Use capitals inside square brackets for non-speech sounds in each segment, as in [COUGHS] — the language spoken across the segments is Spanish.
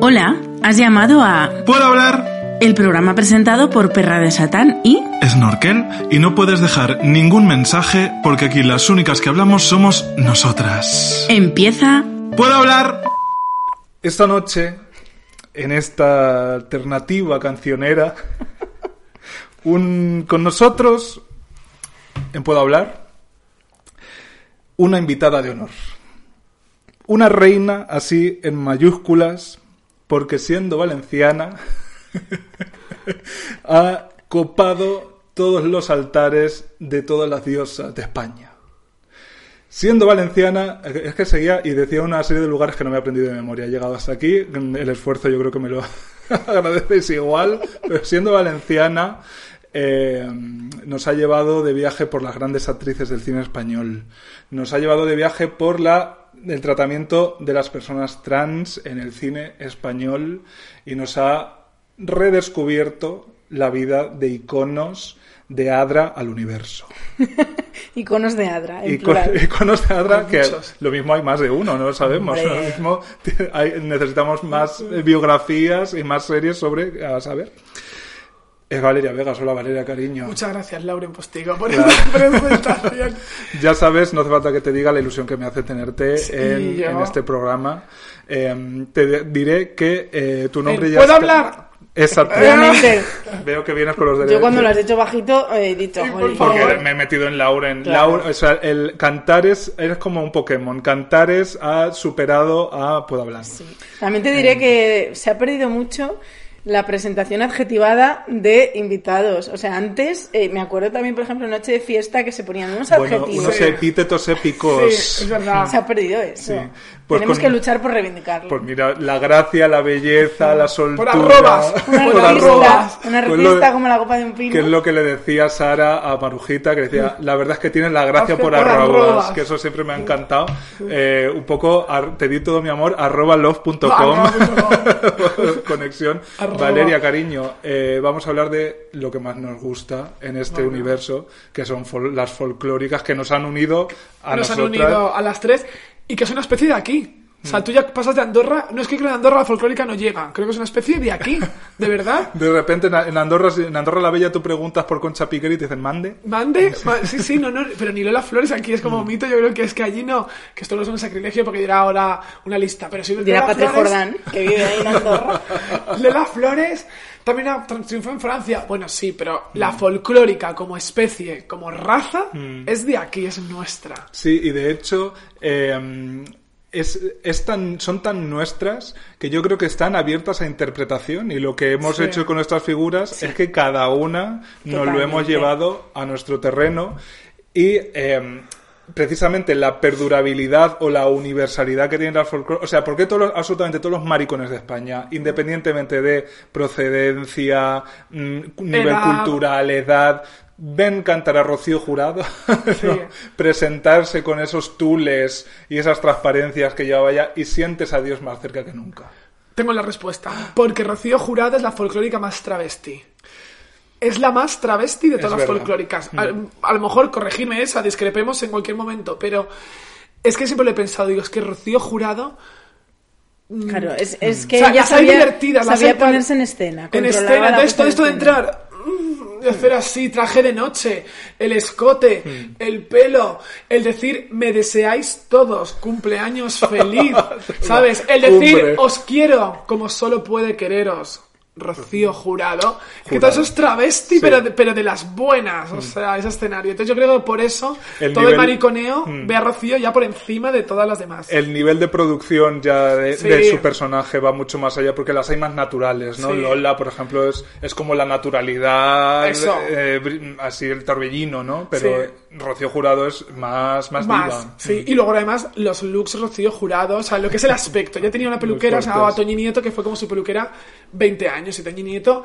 Hola, has llamado a ¿Puedo hablar? el programa presentado por Perra de Satán y Snorkel y no puedes dejar ningún mensaje porque aquí las únicas que hablamos somos nosotras. empieza ¿Puedo hablar? Esta noche, en esta alternativa cancionera, [LAUGHS] un, con nosotros, en Puedo hablar, una invitada de honor. Una reina así en mayúsculas, porque siendo valenciana, [LAUGHS] ha copado todos los altares de todas las diosas de España. Siendo valenciana, es que seguía y decía una serie de lugares que no me he aprendido de memoria. He llegado hasta aquí, el esfuerzo yo creo que me lo [LAUGHS] agradecéis igual, pero siendo valenciana, eh, nos ha llevado de viaje por las grandes actrices del cine español. Nos ha llevado de viaje por la el tratamiento de las personas trans en el cine español y nos ha redescubierto la vida de iconos de Adra al universo. [LAUGHS] Iconos de Adra, en Ico- plural. [LAUGHS] iconos de Adra, Hay que muchos. lo mismo hay más de uno, no lo sabemos. Lo mismo hay- necesitamos más biografías y más series sobre, a saber. Es Valeria Vegas, hola Valeria, cariño. Muchas gracias, Lauren Postigo, por Claro. esta presentación. [LAUGHS] Ya sabes, no hace falta que te diga la ilusión que me hace tenerte Sí, en, yo. en este programa. Eh, te diré que eh, tu nombre Eh, ya ¿puedo está- hablar? Exacto. Realmente, [LAUGHS] Veo que vienes con los yo derechos. cuando lo has dicho bajito he dicho, Sí, por. Porque me he metido en Lauren. Claro. O sea, el Cantares eres como un Pokémon. Cantares ha superado a Puedo hablar. También te diré que se ha perdido mucho la presentación adjetivada de invitados. O sea, antes, eh, me acuerdo también, por ejemplo, Noche de Fiesta, que se ponían unos Bueno, adjetivos. unos epítetos épicos. Sí, es verdad. Se ha perdido eso. Sí. Pues Tenemos con- que luchar por reivindicarlo. Pues mira, la gracia, la belleza, la soltura. arrobas. una por artista, arrobas. una Pues artista lo- como la copa de un pino. Que es lo que le decía Sara a Marujita, que decía, la verdad es que tienes la gracia por por arrobas, arrobas. que eso siempre me ha encantado. Eh, un poco, ar- te di todo mi amor, arroba love.com, [LAUGHS] conexión. Arroba. Valeria, cariño, eh, vamos a hablar de lo que más nos gusta en este universo, que son fol- las folclóricas que nos han unido a Nos han unido a las tres y que es una especie de aquí. O sea, tú ya pasas de Andorra. No es que creo en Andorra la folclórica no llega. Creo que es una especie de aquí. De verdad. [LAUGHS] De repente en Andorra, en Andorra la Bella tú preguntas por Concha Piquer y te dicen mande. Mande, ma- sí, sí, no, no, pero ni Lola Flores aquí es Mm. como mito, yo creo que es que allí no, que esto no es un sacrilegio porque dirá ahora una lista, pero si Dirá Lola Patri Flores- Jordán, que vive ahí en [LAUGHS] Andorra. Lola Flores también ha tr- triunfó en Francia. Bueno, sí, pero Mm. la folclórica como especie, como raza, es de aquí, es nuestra. Sí, y de hecho eh, es, es tan, son tan nuestras que yo creo que están abiertas a interpretación y lo que hemos Sí. hecho con nuestras figuras es que cada una nos lo hemos llevado a nuestro terreno y eh, precisamente la perdurabilidad o la universalidad que tiene la folclore, o sea, ¿por qué todos los- absolutamente todos los maricones de España, independientemente de procedencia, mm, nivel Edad. cultural, edad, ven cantar a Rocío Jurado, [LAUGHS] ¿no? presentarse con esos tules y esas transparencias que llevaba ya y sientes a Dios más cerca que nunca. Tengo la respuesta. Porque Rocío Jurado es la folclórica más travesti. Es la más travesti de todas Es las verdad. Mm. folclóricas. A, a lo mejor corregirme esa, discrepemos en cualquier momento, pero es que siempre lo he pensado, digo, es que Rocío Jurado Claro, es, es que O sea, ella sabía, divertidas, las sabía ponerse en escena. en escena. Entonces, todo esto de entrar, mm, de hacer así, traje de noche, el escote, Mm. el pelo, el decir, me deseáis todos, cumpleaños feliz, [LAUGHS] ¿sabes? El decir, Cumbre. os quiero, como solo puede quereros. Rocío Jurado, que todo eso es travesti, Sí. pero, de, pero de las buenas, o sea, ese escenario. Entonces yo creo que por eso El todo nivel- el mariconeo Mm. ve a Rocío ya por encima de todas las demás. El nivel de producción ya de, Sí. de su personaje va mucho más allá porque las hay más naturales, ¿no? Sí. Lola, por ejemplo, es, es como la naturalidad, eh, así el torbellino, ¿no? Pero. Rocío Jurado es más, más, Más, diva. sí. Y luego además los looks Rocío Jurado, o sea, lo que es el aspecto. Ya tenía una peluquera, se llamaba. Toñi Nieto, que fue como su peluquera 20 años. Y Toñi Nieto,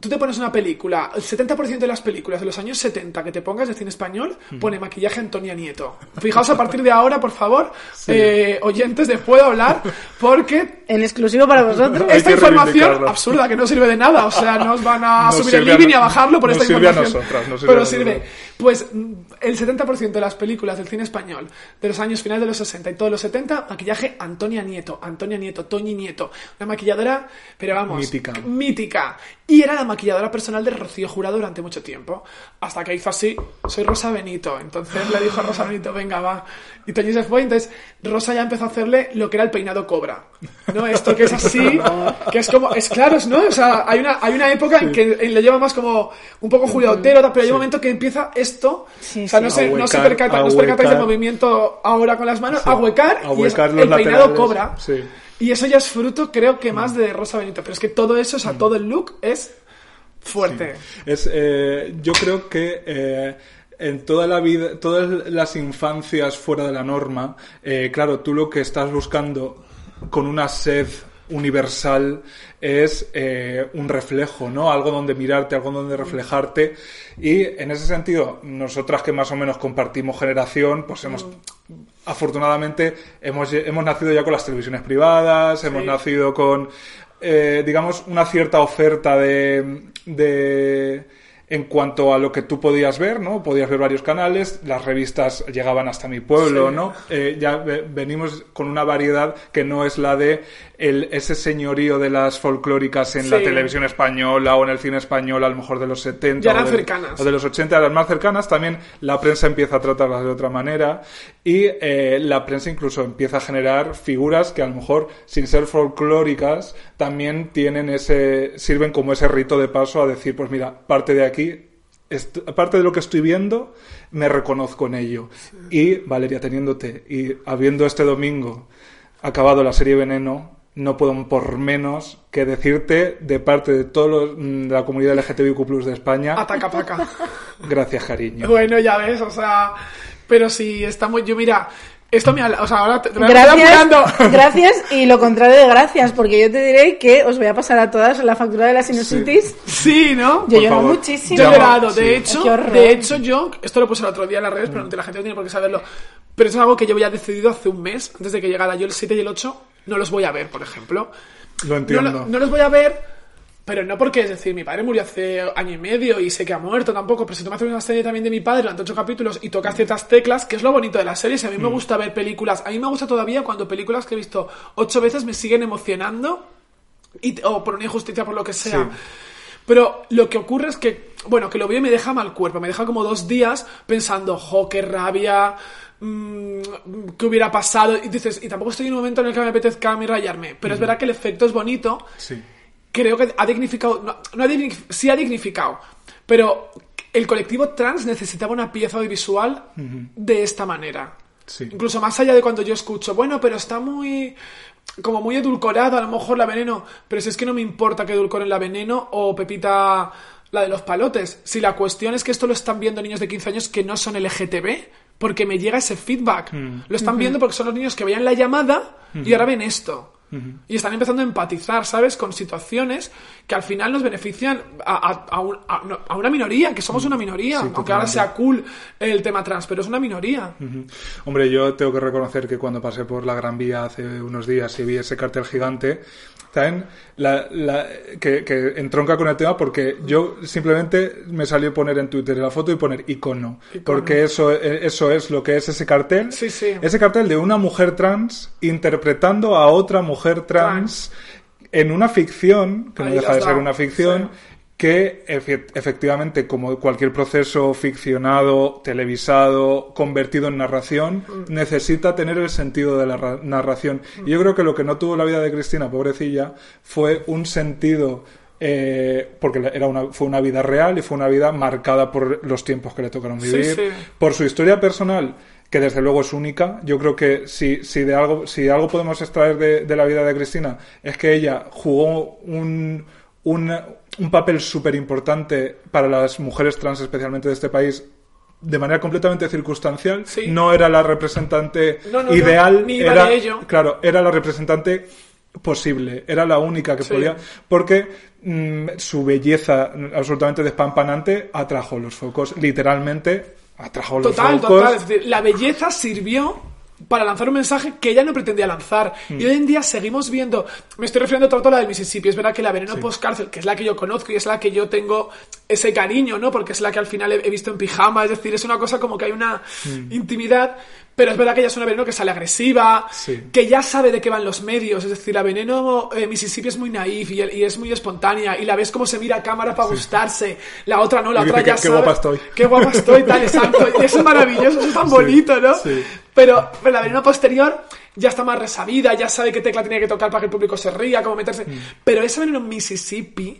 tú te pones una película, el 70% de las películas de los años 70 que te pongas de cine español pone maquillaje Antonia Nieto. Fijaos a partir de ahora, por favor, eh, oyentes de Puedo Hablar, porque En exclusivo para vosotros. [LAUGHS] Esta información absurda que no sirve de nada, o sea, no os van a Nos subir el living ni a bajarlo por nos esta sirve a información. nosotras, nos sirve pero a sirve. Pues mm, el 70% de las películas del cine español de los años finales de los 60 y todos los 70, maquillaje Antonia Nieto, Antonia Nieto, Toñi Nieto, una maquilladora, pero vamos, Mítica. mítica. Y era la maquilladora personal de Rocío Jurado durante mucho tiempo. Hasta que hizo así, soy Rosa Benito. Entonces le dijo a Rosa Benito, venga, va. Y Toñi se fue, entonces Rosa ya empezó a hacerle lo que era el peinado cobra. ¿No? Esto que es así, que es como, es claro, ¿no? O sea, hay una, hay una época en que le lleva más como un poco Julio Otero, tal, pero hay un momento que empieza esto. Sí, o sea, sí. no se, no se, percata, no percatáis del movimiento ahora con las manos, Sí. a huecar, y es el peinado laterales, cobra. sí. Y eso ya es fruto, creo que más de Rosa Benito. Pero es que todo eso, o sea, todo el look es fuerte. Es, eh, yo creo que eh, en toda la vida, todas las infancias fuera de la norma, eh, claro, tú lo que estás buscando con una sed universal es eh, un reflejo, ¿no? Algo donde mirarte, algo donde reflejarte. Y en ese sentido, nosotras que más o menos compartimos generación, pues hemos afortunadamente hemos, hemos nacido ya con las televisiones privadas, hemos nacido con, eh, digamos, una cierta oferta de, de- en cuanto a lo que tú podías ver, ¿no? Podías ver varios canales, las revistas llegaban hasta mi pueblo, ¿no? Eh, ya ve- venimos con una variedad que no es la de el, ese señorío de las folclóricas en la Sí. televisión española o en el cine español, a lo mejor de los 70 Ya o eran de- cercanas. o de los 80, las más cercanas, también la prensa empieza a tratarlas de otra manera y eh, la prensa incluso empieza a generar figuras que a lo mejor, sin ser folclóricas, también tienen ese, sirven como ese rito de paso a decir, pues mira, parte de aquí, est- parte de lo que estoy viendo, me reconozco en ello. Y Valeria, teniéndote y habiendo este domingo acabado la serie Veneno, no puedo por menos que decirte de parte de toda la comunidad LGTBIQ de España, Ataca, paca. [LAUGHS] gracias cariño. Bueno, ya ves, o sea, pero sí, está muy, yo mira, esto me, o sea, ahora te, te Gracias, [LAUGHS] gracias y lo contrario de gracias, porque yo te diré que os voy a pasar a todas la factura de la sinusitis. Sí, ¿no? Yo lloro muchísimo. Yo he llorado, sí. de hecho, de hecho yo, esto lo puse el otro día en las redes, pero la gente no tiene por qué saberlo. Pero eso es algo que yo ya decidido hace un mes, antes de que llegara yo el 7 y el 8, no los voy a ver, por ejemplo. Lo No, entiendo. lo- no los voy a ver, pero no porque, es decir, mi padre murió hace año y medio y sé que ha muerto tampoco, pero si tú me haces una serie también de mi padre durante ocho capítulos y tocas ciertas teclas, que es lo bonito de las series, a mí Mm. me gusta ver películas, a mí me gusta todavía cuando películas que he visto ocho veces me siguen emocionando y, o por una injusticia, por lo que sea. Sí. Pero lo que ocurre es que, bueno, que lo veo y me deja mal cuerpo. Me deja como dos días pensando, jo, qué rabia, mm, qué hubiera pasado. Y dices, y tampoco estoy en un momento en el que me apetezca a mí rayarme. Pero es verdad que el efecto es bonito. Sí. Creo que ha dignificado, no, no ha dignif- sí ha dignificado. Pero el colectivo trans necesitaba una pieza audiovisual de esta manera. Sí. Incluso más allá de cuando yo escucho, bueno, pero está muy como muy edulcorado, a lo mejor la veneno, pero si es que no me importa que edulcoren la veneno o Pepita la de los palotes. Si la cuestión es que esto lo están viendo niños de 15 años que no son LGTB, porque me llega ese feedback. Lo están viendo porque son los niños que veían la llamada y ahora ven esto. Y están empezando a empatizar, ¿sabes? Con situaciones que al final nos benefician a, a- a un- a- una minoría, que somos una minoría. aunque ahora sea cool el tema trans, pero es una minoría. Hombre, yo tengo que reconocer que cuando pasé por la Gran Vía hace unos días y vi ese cartel gigante, la, la- que, que entronca con el tema porque yo simplemente me salió poner en Twitter la foto y poner icono, porque eso, eh, eso es lo que es ese cartel. Sí, sí. Ese cartel de una mujer trans interpretando a otra mujer trans en una ficción, que no deja de ser una ficción, que efe- efectivamente, como cualquier proceso ficcionado, televisado, convertido en narración, necesita tener el sentido de la ra- narración. Y yo creo que lo que no tuvo la vida de Cristina, pobrecilla, fue un sentido. eh, porque era una, fue una vida real y fue una vida marcada por los tiempos que le tocaron Sí, vivir, sí. por su historia personal, que desde luego es única. Yo creo que si, si de algo, si algo podemos extraer de, de la vida de Cristina, es que ella jugó un, un, un papel súper importante para las mujeres trans, especialmente de este país, de manera completamente circunstancial. Sí. No era la representante No, no, no, ideal, ni iba era, de ello. claro, era la representante posible. Era la única que Sí. podía. Porque mm, su belleza absolutamente despampanante atrajo los focos. Literalmente atrajo los Total, focos. total. Decir, la belleza sirvió para lanzar un mensaje que ella no pretendía lanzar. Mm. Y hoy en día seguimos viendo, me estoy refiriendo tanto a la del Mississippi, es verdad que la Veneno Postcárcel, que es la que yo conozco y es la que yo tengo ese cariño, ¿no? Porque es la que al final he, he visto en pijama, es decir, es una cosa como que hay una Mm. intimidad, pero es verdad que ella es una Veneno que sale agresiva, Sí. que ya sabe de qué van los medios, es decir, la Veneno eh, Mississippi es muy naif y, y es muy espontánea y la ves como se mira a cámara para gustarse, la otra no, la Y otra dice, ya "Qué- qué sabe- guapa estoy". Qué guapa estoy, tal, [LAUGHS] exacto. Y eso es maravilloso, eso es tan Sí, bonito, ¿no? sí. Pero, pero la veneno posterior ya está más resabida, ya sabe qué tecla tiene que tocar para que el público se ría, cómo meterse. Mm. Pero esa veneno Mississippi,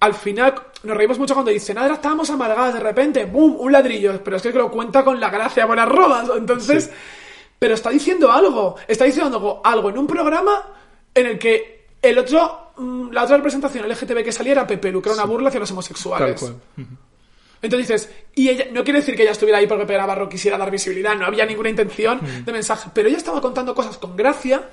al final, nos reímos mucho cuando dice, nada, estábamos amargadas, de repente, ¡boom! Un ladrillo. Pero es que lo cuenta con la gracia, buenas rodas. Entonces, pero está diciendo algo. Está diciendo algo, algo en un programa en el que el otro, mm, la otra representación LGTB que salía era Pepe Lu, que era una burla hacia los Tal homosexuales. cual. Entonces y ella, no quiere decir que ella estuviera ahí porque Pepe Navarro quisiera dar visibilidad, no había ninguna intención de mensaje, pero ella estaba contando cosas con gracia,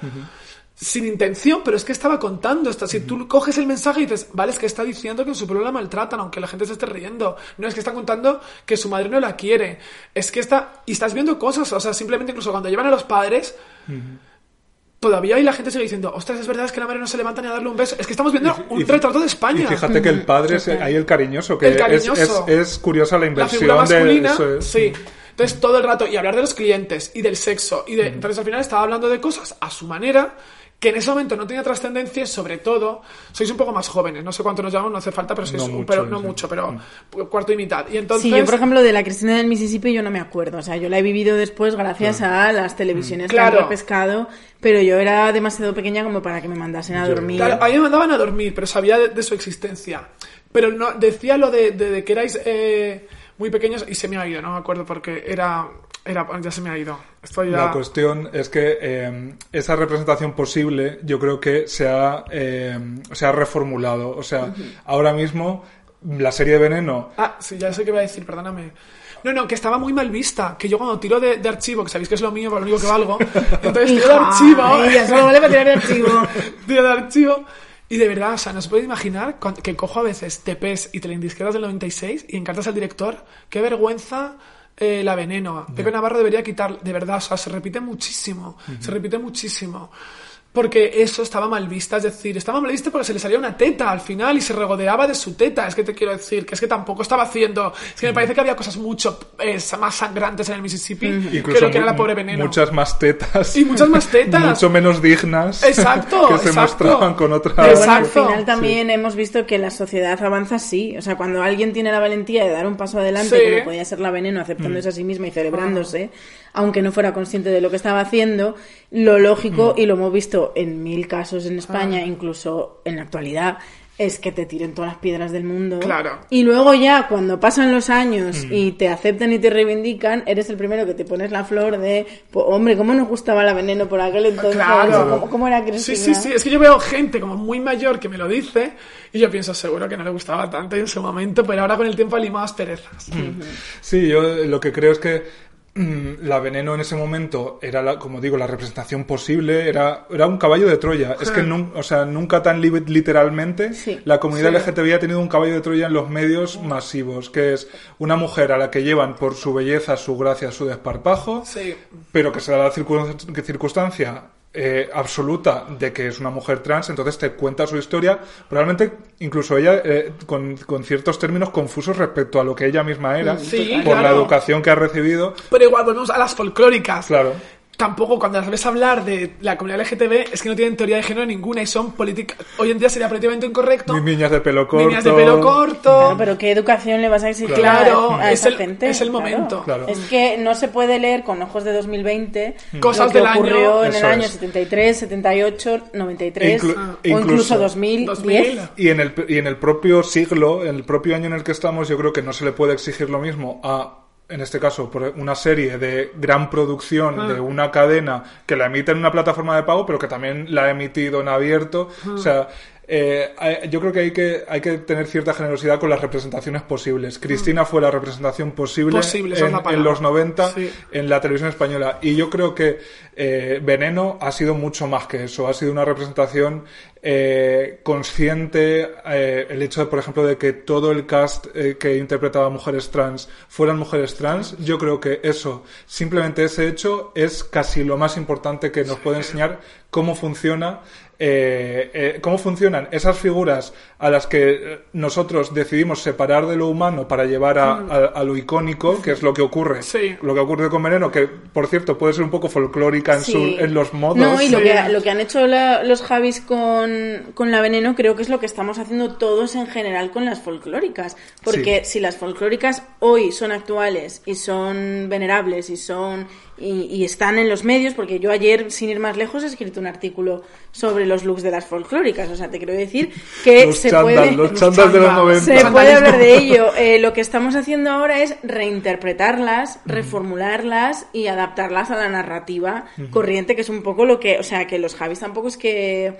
sin intención, pero es que estaba contando esto. Si tú coges el mensaje y dices, vale, es que está diciendo que en su pueblo la maltratan, aunque la gente se esté riendo. No es que está contando que su madre no la quiere. Es que está, y estás viendo cosas, o sea, simplemente incluso cuando llevan a los padres, todavía hay la gente sigue diciendo, ostras, es verdad, es que la madre no se levanta ni a darle un beso. Es que estamos viendo un Y- retrato de España. Y fíjate que el padre es ahí el cariñoso, que El es- cariñoso. Es, es curiosa la la inversión figura masculina, de eso. es. sí. Entonces todo el rato, y hablar de los clientes, y del sexo, y de... Entonces al final estaba hablando de cosas a su manera, que en ese momento no tenía trascendencia, sobre todo, sois un poco más jóvenes, no sé cuánto nos llamamos, no hace falta, pero sois No un- mucho, pero, no sí. mucho, pero cuarto y mitad. Y entonces... Sí, yo por ejemplo de la Cristina del Mississippi yo no me acuerdo, o sea, yo la he vivido después gracias a las televisiones que Claro. han repescado, pero yo era demasiado pequeña como para que me mandasen a dormir. Claro, a mí me mandaban a dormir, pero sabía de, de su existencia. Pero no decía lo de, de- de que erais eh, muy pequeños y se me ha ido, no me acuerdo porque era... era ya se me ha ido. Estoy ya... La cuestión es que eh, esa representación posible yo creo que se ha, eh, se ha reformulado. O sea, ahora mismo la serie de Veneno Ah, sí, ya sé qué voy a decir, perdóname. No, no, que estaba muy mal vista. Que yo cuando tiro de, de archivo, que sabéis que es lo mío, por lo único que valgo, [LAUGHS] entonces tiro de archivo. ella solo vale para tirar de archivo. [LAUGHS] tiro de archivo. Y de verdad, o sea, no se puede imaginar que cojo a veces TPs y telindisqueras del 96 y encartas al director. Qué vergüenza eh, la veneno. Pepe Navarro debería quitar, de verdad, o sea, se repite muchísimo. Se repite muchísimo. Porque eso estaba mal vista, es decir, estaba mal vista porque se le salía una teta al final y se regodeaba de su teta. Es que te quiero decir, que es que tampoco estaba haciendo. Es que me parece que había cosas mucho eh, más sangrantes en el Mississippi que lo que era la pobre veneno. muchas más tetas Y muchas más tetas. mucho menos dignas Exacto, que se exacto. mostraban con otra Pero bueno, al final también hemos visto que la sociedad avanza así. O sea, cuando alguien tiene la valentía de dar un paso adelante, Sí. como podía ser la veneno, aceptándose a sí misma y celebrándose, aunque no fuera consciente de lo que estaba haciendo, lo lógico, y lo hemos visto en mil casos en España, incluso en la actualidad, es que te tiren todas las piedras del mundo. Claro. Y luego ya, cuando pasan los años y te aceptan y te reivindican, eres el primero que te pones la flor de, "Po- hombre, ¿cómo nos gustaba la veneno por aquel entonces? Claro. ¿Cómo, cómo era Sí, Cristina? sí, sí. Es que yo veo gente como muy mayor que me lo dice y yo pienso seguro que no le gustaba tanto en su momento, pero ahora con el tiempo ha limado asperezas. Sí, yo lo que creo es que mm, la veneno en ese momento era, la, como digo, la representación posible, era, era un caballo de Troya. Es que nun- o sea, nunca tan li- literalmente Sí. la comunidad Sí. LGTBI ha tenido un caballo de Troya en los medios masivos, que es una mujer a la que llevan por su belleza, su gracia, su desparpajo, Sí. pero que se da la circun- circunstancia eh, absoluta de que es una mujer trans, entonces te cuenta su historia, probablemente incluso ella eh, con, con ciertos términos confusos respecto a lo que ella misma era, Sí, por la educación que ha recibido. Pero igual volvemos a las folclóricas. Claro. Tampoco cuando las ves hablar de la comunidad LGTB es que no tienen teoría de género ninguna y son políticas. Hoy en día sería políticamente incorrecto. Ni niñas de pelo corto. Niñas de pelo corto. Claro, pero ¿qué educación le vas a exigir Claro, a, a es esa el- gente? es el Claro. momento. Claro. Es que no se puede leer con ojos de 2020 Cosas lo que del año- ocurrió en el año es. 73, 78, 93 E inclu- o incluso- incluso 2010. 2000. Y en, el, y en el propio siglo, en el propio año en el que estamos, yo creo que no se le puede exigir lo mismo a, en este caso, por una serie de gran producción Ah. de una cadena que la emite en una plataforma de pago, pero que también la ha emitido en abierto. O sea, eh, yo creo que hay, que hay que tener cierta generosidad con las representaciones posibles. Cristina fue la representación posible, Posible, esa es en, los 90 Sí. en la televisión española. Y yo creo que eh, Veneno ha sido mucho más que eso. Ha sido una representación eh, consciente. el hecho, de, por ejemplo, de que todo el cast eh, que interpretaba mujeres trans fueran mujeres trans. Yo creo que eso, simplemente ese hecho, es casi lo más importante que nos puede enseñar cómo funciona. Eh, eh, cómo funcionan esas figuras a las que eh, nosotros decidimos separar de lo humano para llevar a, a- a lo icónico, que es lo que ocurre Sí. lo que ocurre con Veneno, que por cierto puede ser un poco folclórica en, Sí. su- en los modos. No, y lo Sí. que, lo que han hecho la- los Javis con, con la veneno creo que es lo que estamos haciendo todos en general con las folclóricas. Porque si las folclóricas hoy son actuales y son venerables y son y, y están en los medios, porque yo ayer, sin ir más lejos, he escrito un artículo sobre los looks de las folclóricas. O sea, te quiero decir que Los se chándal, puede... los [LAUGHS] chándal de los 90. Se puede hablar de ello. Eh, lo que estamos haciendo ahora es reinterpretarlas, reformularlas y adaptarlas a la narrativa corriente, que es un poco lo que, o sea, que los Javis tampoco es que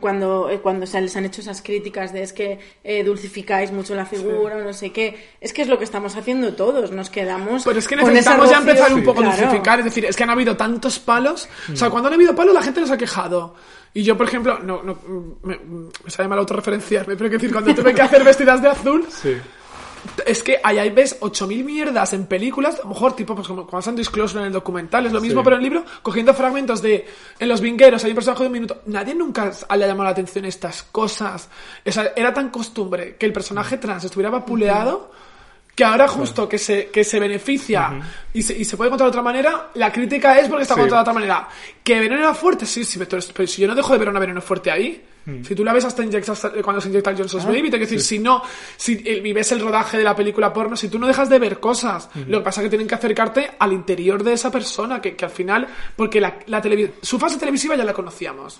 cuando eh, cuando se les han hecho esas críticas de es que eh, dulcificáis mucho la figura o no sé qué, es que es lo que estamos haciendo todos, nos quedamos Pero es que necesitamos ya empezar un poco a dulcificar, es decir, es que han habido tantos palos, o sea, cuando han habido palos la gente nos ha quejado. Y yo, por ejemplo, no, no, me, me sale mal autorreferenciarme, pero que decir, cuando tuve que hacer vestidas de azul, Sí. Es que ahí ves 8.000 mierdas en películas, a lo mejor tipo pues como cuando han Disclosure en el documental, es lo mismo Sí. pero en el libro, cogiendo fragmentos de en los vingueros, hay un personaje de un minuto, nadie nunca le ha llamado la atención estas cosas. O sea, era tan costumbre que el personaje trans estuviera vapuleado que ahora justo que se, que se beneficia y, se, y se puede contar de otra manera, la crítica es porque está Sí. contada de otra manera. ¿Que Veneno era fuerte? Sí, sí, pero, pero si yo no dejo de ver una Veneno fuerte ahí, si tú la ves hasta inyecta- hasta- cuando se inyecta el Johnson's Baby, te quiero decir, si no, si el- y ves el rodaje de la película porno, si tú no dejas de ver cosas, lo que pasa es que tienen que acercarte al interior de esa persona, que, que al final, porque la, la su fase televisiva ya la conocíamos.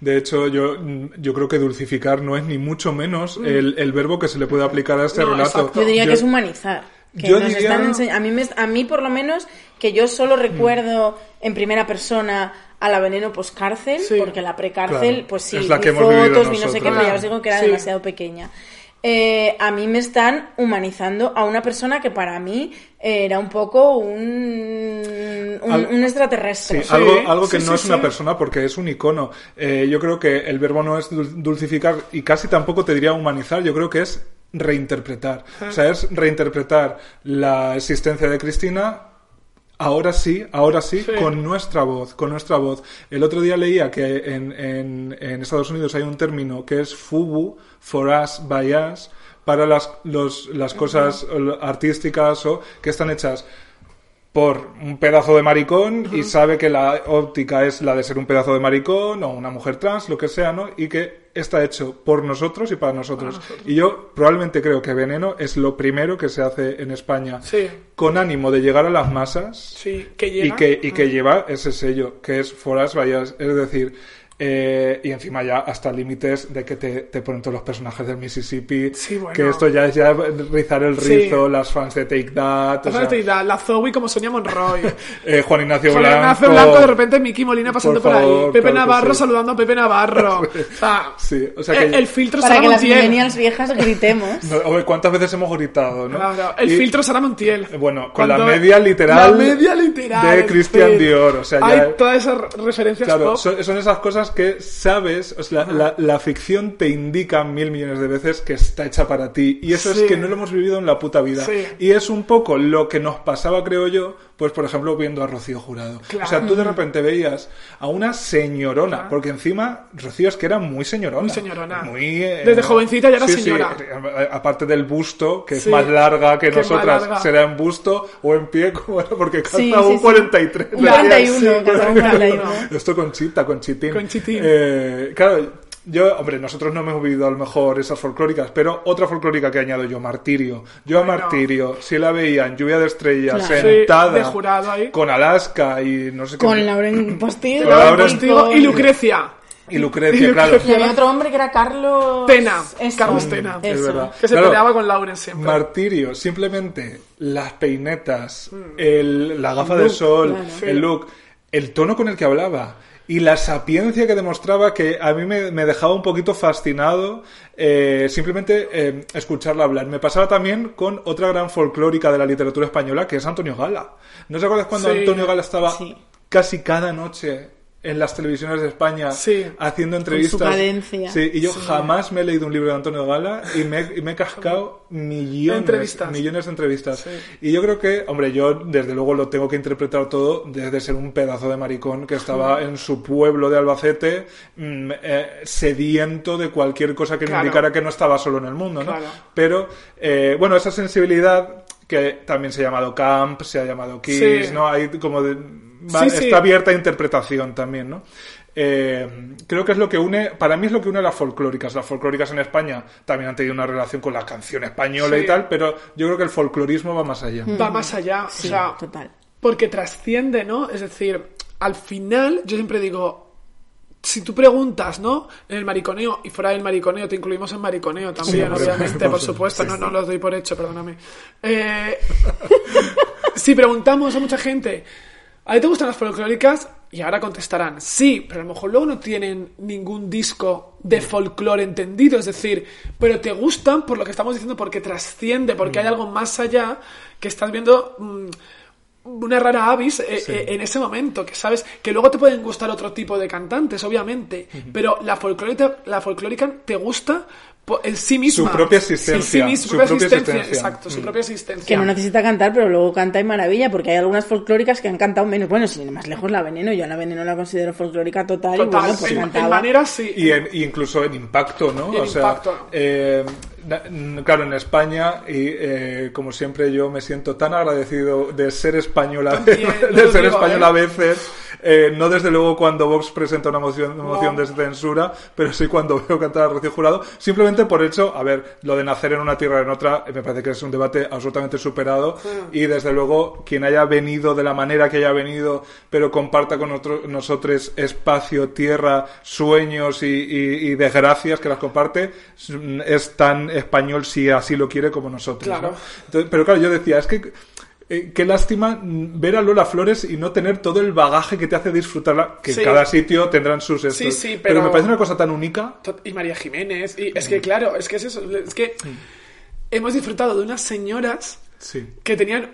De hecho, yo, yo creo que dulcificar no es ni mucho menos el, el verbo que se le puede aplicar a este No, relato. exacto. Yo diría Yo- que es humanizar. Que yo nos diría- están a, mí me- a mí, por lo menos, que yo solo recuerdo en primera persona a la veneno poscárcel, Sí. porque la precárcel, Claro, pues sí, es la que fotos, vi no sé qué, pero ya os digo que era Sí. demasiado pequeña. Eh, a mí me están humanizando a una persona que para mí era un poco un, un, Al- un extraterrestre. Sí, algo, algo que sí, no sí, es una persona porque es un icono. Eh, yo creo que el verbo no es dul- dulcificar y casi tampoco te diría humanizar, yo creo que es reinterpretar. O sea, es reinterpretar la existencia de Cristina Ahora sí, ahora sí, Sí. con nuestra voz, con nuestra voz. El otro día leía que en, en- en Estados Unidos hay un término que es FUBU, for us, by us, para las, los- las cosas artísticas o que están hechas por un pedazo de maricón y sabe que la óptica es la de ser un pedazo de maricón o una mujer trans, lo que sea, ¿no? Y que está hecho por nosotros y para nosotros. Y yo probablemente creo que Veneno es lo primero que se hace en España Sí. con ánimo de llegar a las masas Sí, que y que, y que lleva ese sello, que es For Us by Us. Es decir, eh, y encima ya hasta límites de que te, te ponen todos los personajes del Mississippi, Sí, bueno. que esto ya es ya rizar el Sí. rizo, las fans de Take That, o sea, Fíjate, la, la Zoe como Sonia Monroy. [LAUGHS] eh, Juan Ignacio Juan Blanco. Ignacio Blanco, de repente Mickey Molina pasando por, ahí. Pepe claro Navarro sí. saludando a Pepe Navarro. [LAUGHS] o sea, Sí, o sea el, que- el filtro Para Sara que las millennials viejas gritemos. No, ¿Cuántas veces hemos gritado, no? Claro, el Y- filtro Sara Montiel. Bueno, con la media literal La media literal. de que Dior, o sea, ya- Hay todas esas referencias Claro, pop. son, son esas cosas que sabes, o sea, la, ficción te indica mil millones de veces que está hecha para ti. Y eso Sí. es que no lo hemos vivido en la puta vida. Sí. Y es un poco lo que nos pasaba, creo yo, pues por ejemplo viendo a Rocío Jurado. O sea, tú de repente veías a una señorona, porque encima Rocío es que era muy señorona. Muy señorona. Muy, eh, Desde jovencita ya era sí, señora. eh, aparte del busto, que es más larga que, que nosotras, larga. será en busto o en pie, [LAUGHS] como era, porque calza un sí, sí. 43. Un la- 41, sí, cada un 41. esto con Chita, con Chitín. Con Chitín. Eh, claro, yo, hombre, nosotros no hemos vivido a lo mejor esas folclóricas, pero otra folclórica que añado yo, Martirio. Yo a Bueno. Martirio, si la veía en Lluvia de Estrellas, Claro. sentada, Sí, de jurado ahí. con Alaska y no sé qué. Con Lauren [CLEARS THROAT] Postigo. Con Lauren Postigo y Lucrecia. Y Lucrecia, claro. Y había otro hombre que era Carlos... Tena. Eso, Carlos Tena. Es verdad. Que se Claro. peleaba con Lauren siempre. Martirio, simplemente las peinetas, el- la gafa de look, sol, claro. el look. el tono con el que hablaba y la sapiencia que demostraba que a mí me, me dejaba un poquito fascinado eh, simplemente eh, escucharla hablar. Me pasaba también con otra gran folclórica de la literatura española que es Antonio Gala. ¿No te acuerdas cuando Sí. Antonio Gala estaba Sí. casi cada noche en las televisiones de España Sí. haciendo entrevistas? cadencia. Sí, y yo jamás me he leído un libro de Antonio Gala y me, y me he cascado millones, Entrevistas. millones de entrevistas. Y yo creo que, hombre, yo desde luego lo tengo que interpretar todo desde ser un pedazo de maricón que estaba en su pueblo de Albacete mm, eh, sediento de cualquier cosa que me indicara que no estaba solo en el mundo, ¿no? Claro. Pero, eh, bueno, esa sensibilidad que también se ha llamado Camp, se ha llamado Kiss. ¿no? Hay como de, va- Sí, sí. está abierta a interpretación también, ¿no? Eh, creo que es lo que une, para mí es lo que une a las folclóricas. Las folclóricas en España también han tenido una relación con la canción española Sí. y tal, pero yo creo que el folclorismo va más allá. Va más allá. Sí, o sea, total. porque trasciende, ¿no? Es decir, al final, yo siempre digo, si tú preguntas, ¿no? En el mariconeo y fuera del mariconeo, te incluimos en mariconeo también, Sí, obviamente, por supuesto, Sí, no, no lo doy por hecho, perdóname. Eh, [LAUGHS] si preguntamos a mucha gente, ¿a ti te gustan las folclóricas? Y ahora contestarán, sí, pero a lo mejor luego no tienen ningún disco de folclore entendido, es decir, pero te gustan por lo que estamos diciendo, porque trasciende, porque hay algo más allá que estás viendo mm, una rara avis eh, Sí. eh, en ese momento, que sabes que luego te pueden gustar otro tipo de cantantes, obviamente, pero la folclórica, la folclórica te gusta en sí misma. Su propia existencia, sí, su su propia propia existencia, existencia. exacto, su Mm. propia existencia. Que no necesita cantar, pero luego canta y maravilla, porque hay algunas folclóricas que han cantado menos. Bueno, sin ir más lejos, la Veneno, yo a la Veneno la considero folclórica total, y bueno, pues en, manera sí. Y, en- y incluso en impacto, ¿no? En o sea, impacto. eh, claro, en España, y eh, como siempre yo me siento tan agradecido de ser española, También, [LAUGHS] de ser digo, española ¿eh? a veces, eh, no desde luego cuando Vox presenta una moción, una moción No. de censura, pero sí cuando [LAUGHS] veo cantar a Rocío Jurado, simplemente por hecho, a ver, lo de nacer en una tierra o en otra, me parece que es un debate absolutamente superado, y desde luego quien haya venido de la manera que haya venido, pero comparta con otro- nosotros espacio, tierra, sueños y, y- y desgracias que las comparte, es tan español si así lo quiere como nosotros. Claro. ¿no? Entonces, pero claro, yo decía, es que eh, qué lástima ver a Lola Flores y no tener todo el bagaje que te hace disfrutarla, que Sí. en cada sitio tendrán sus estos. Sí, sí, pero... pero- me parece una cosa tan única. Y María Jiménez. Y es que, claro, es que es eso. Es que hemos disfrutado de unas señoras que tenían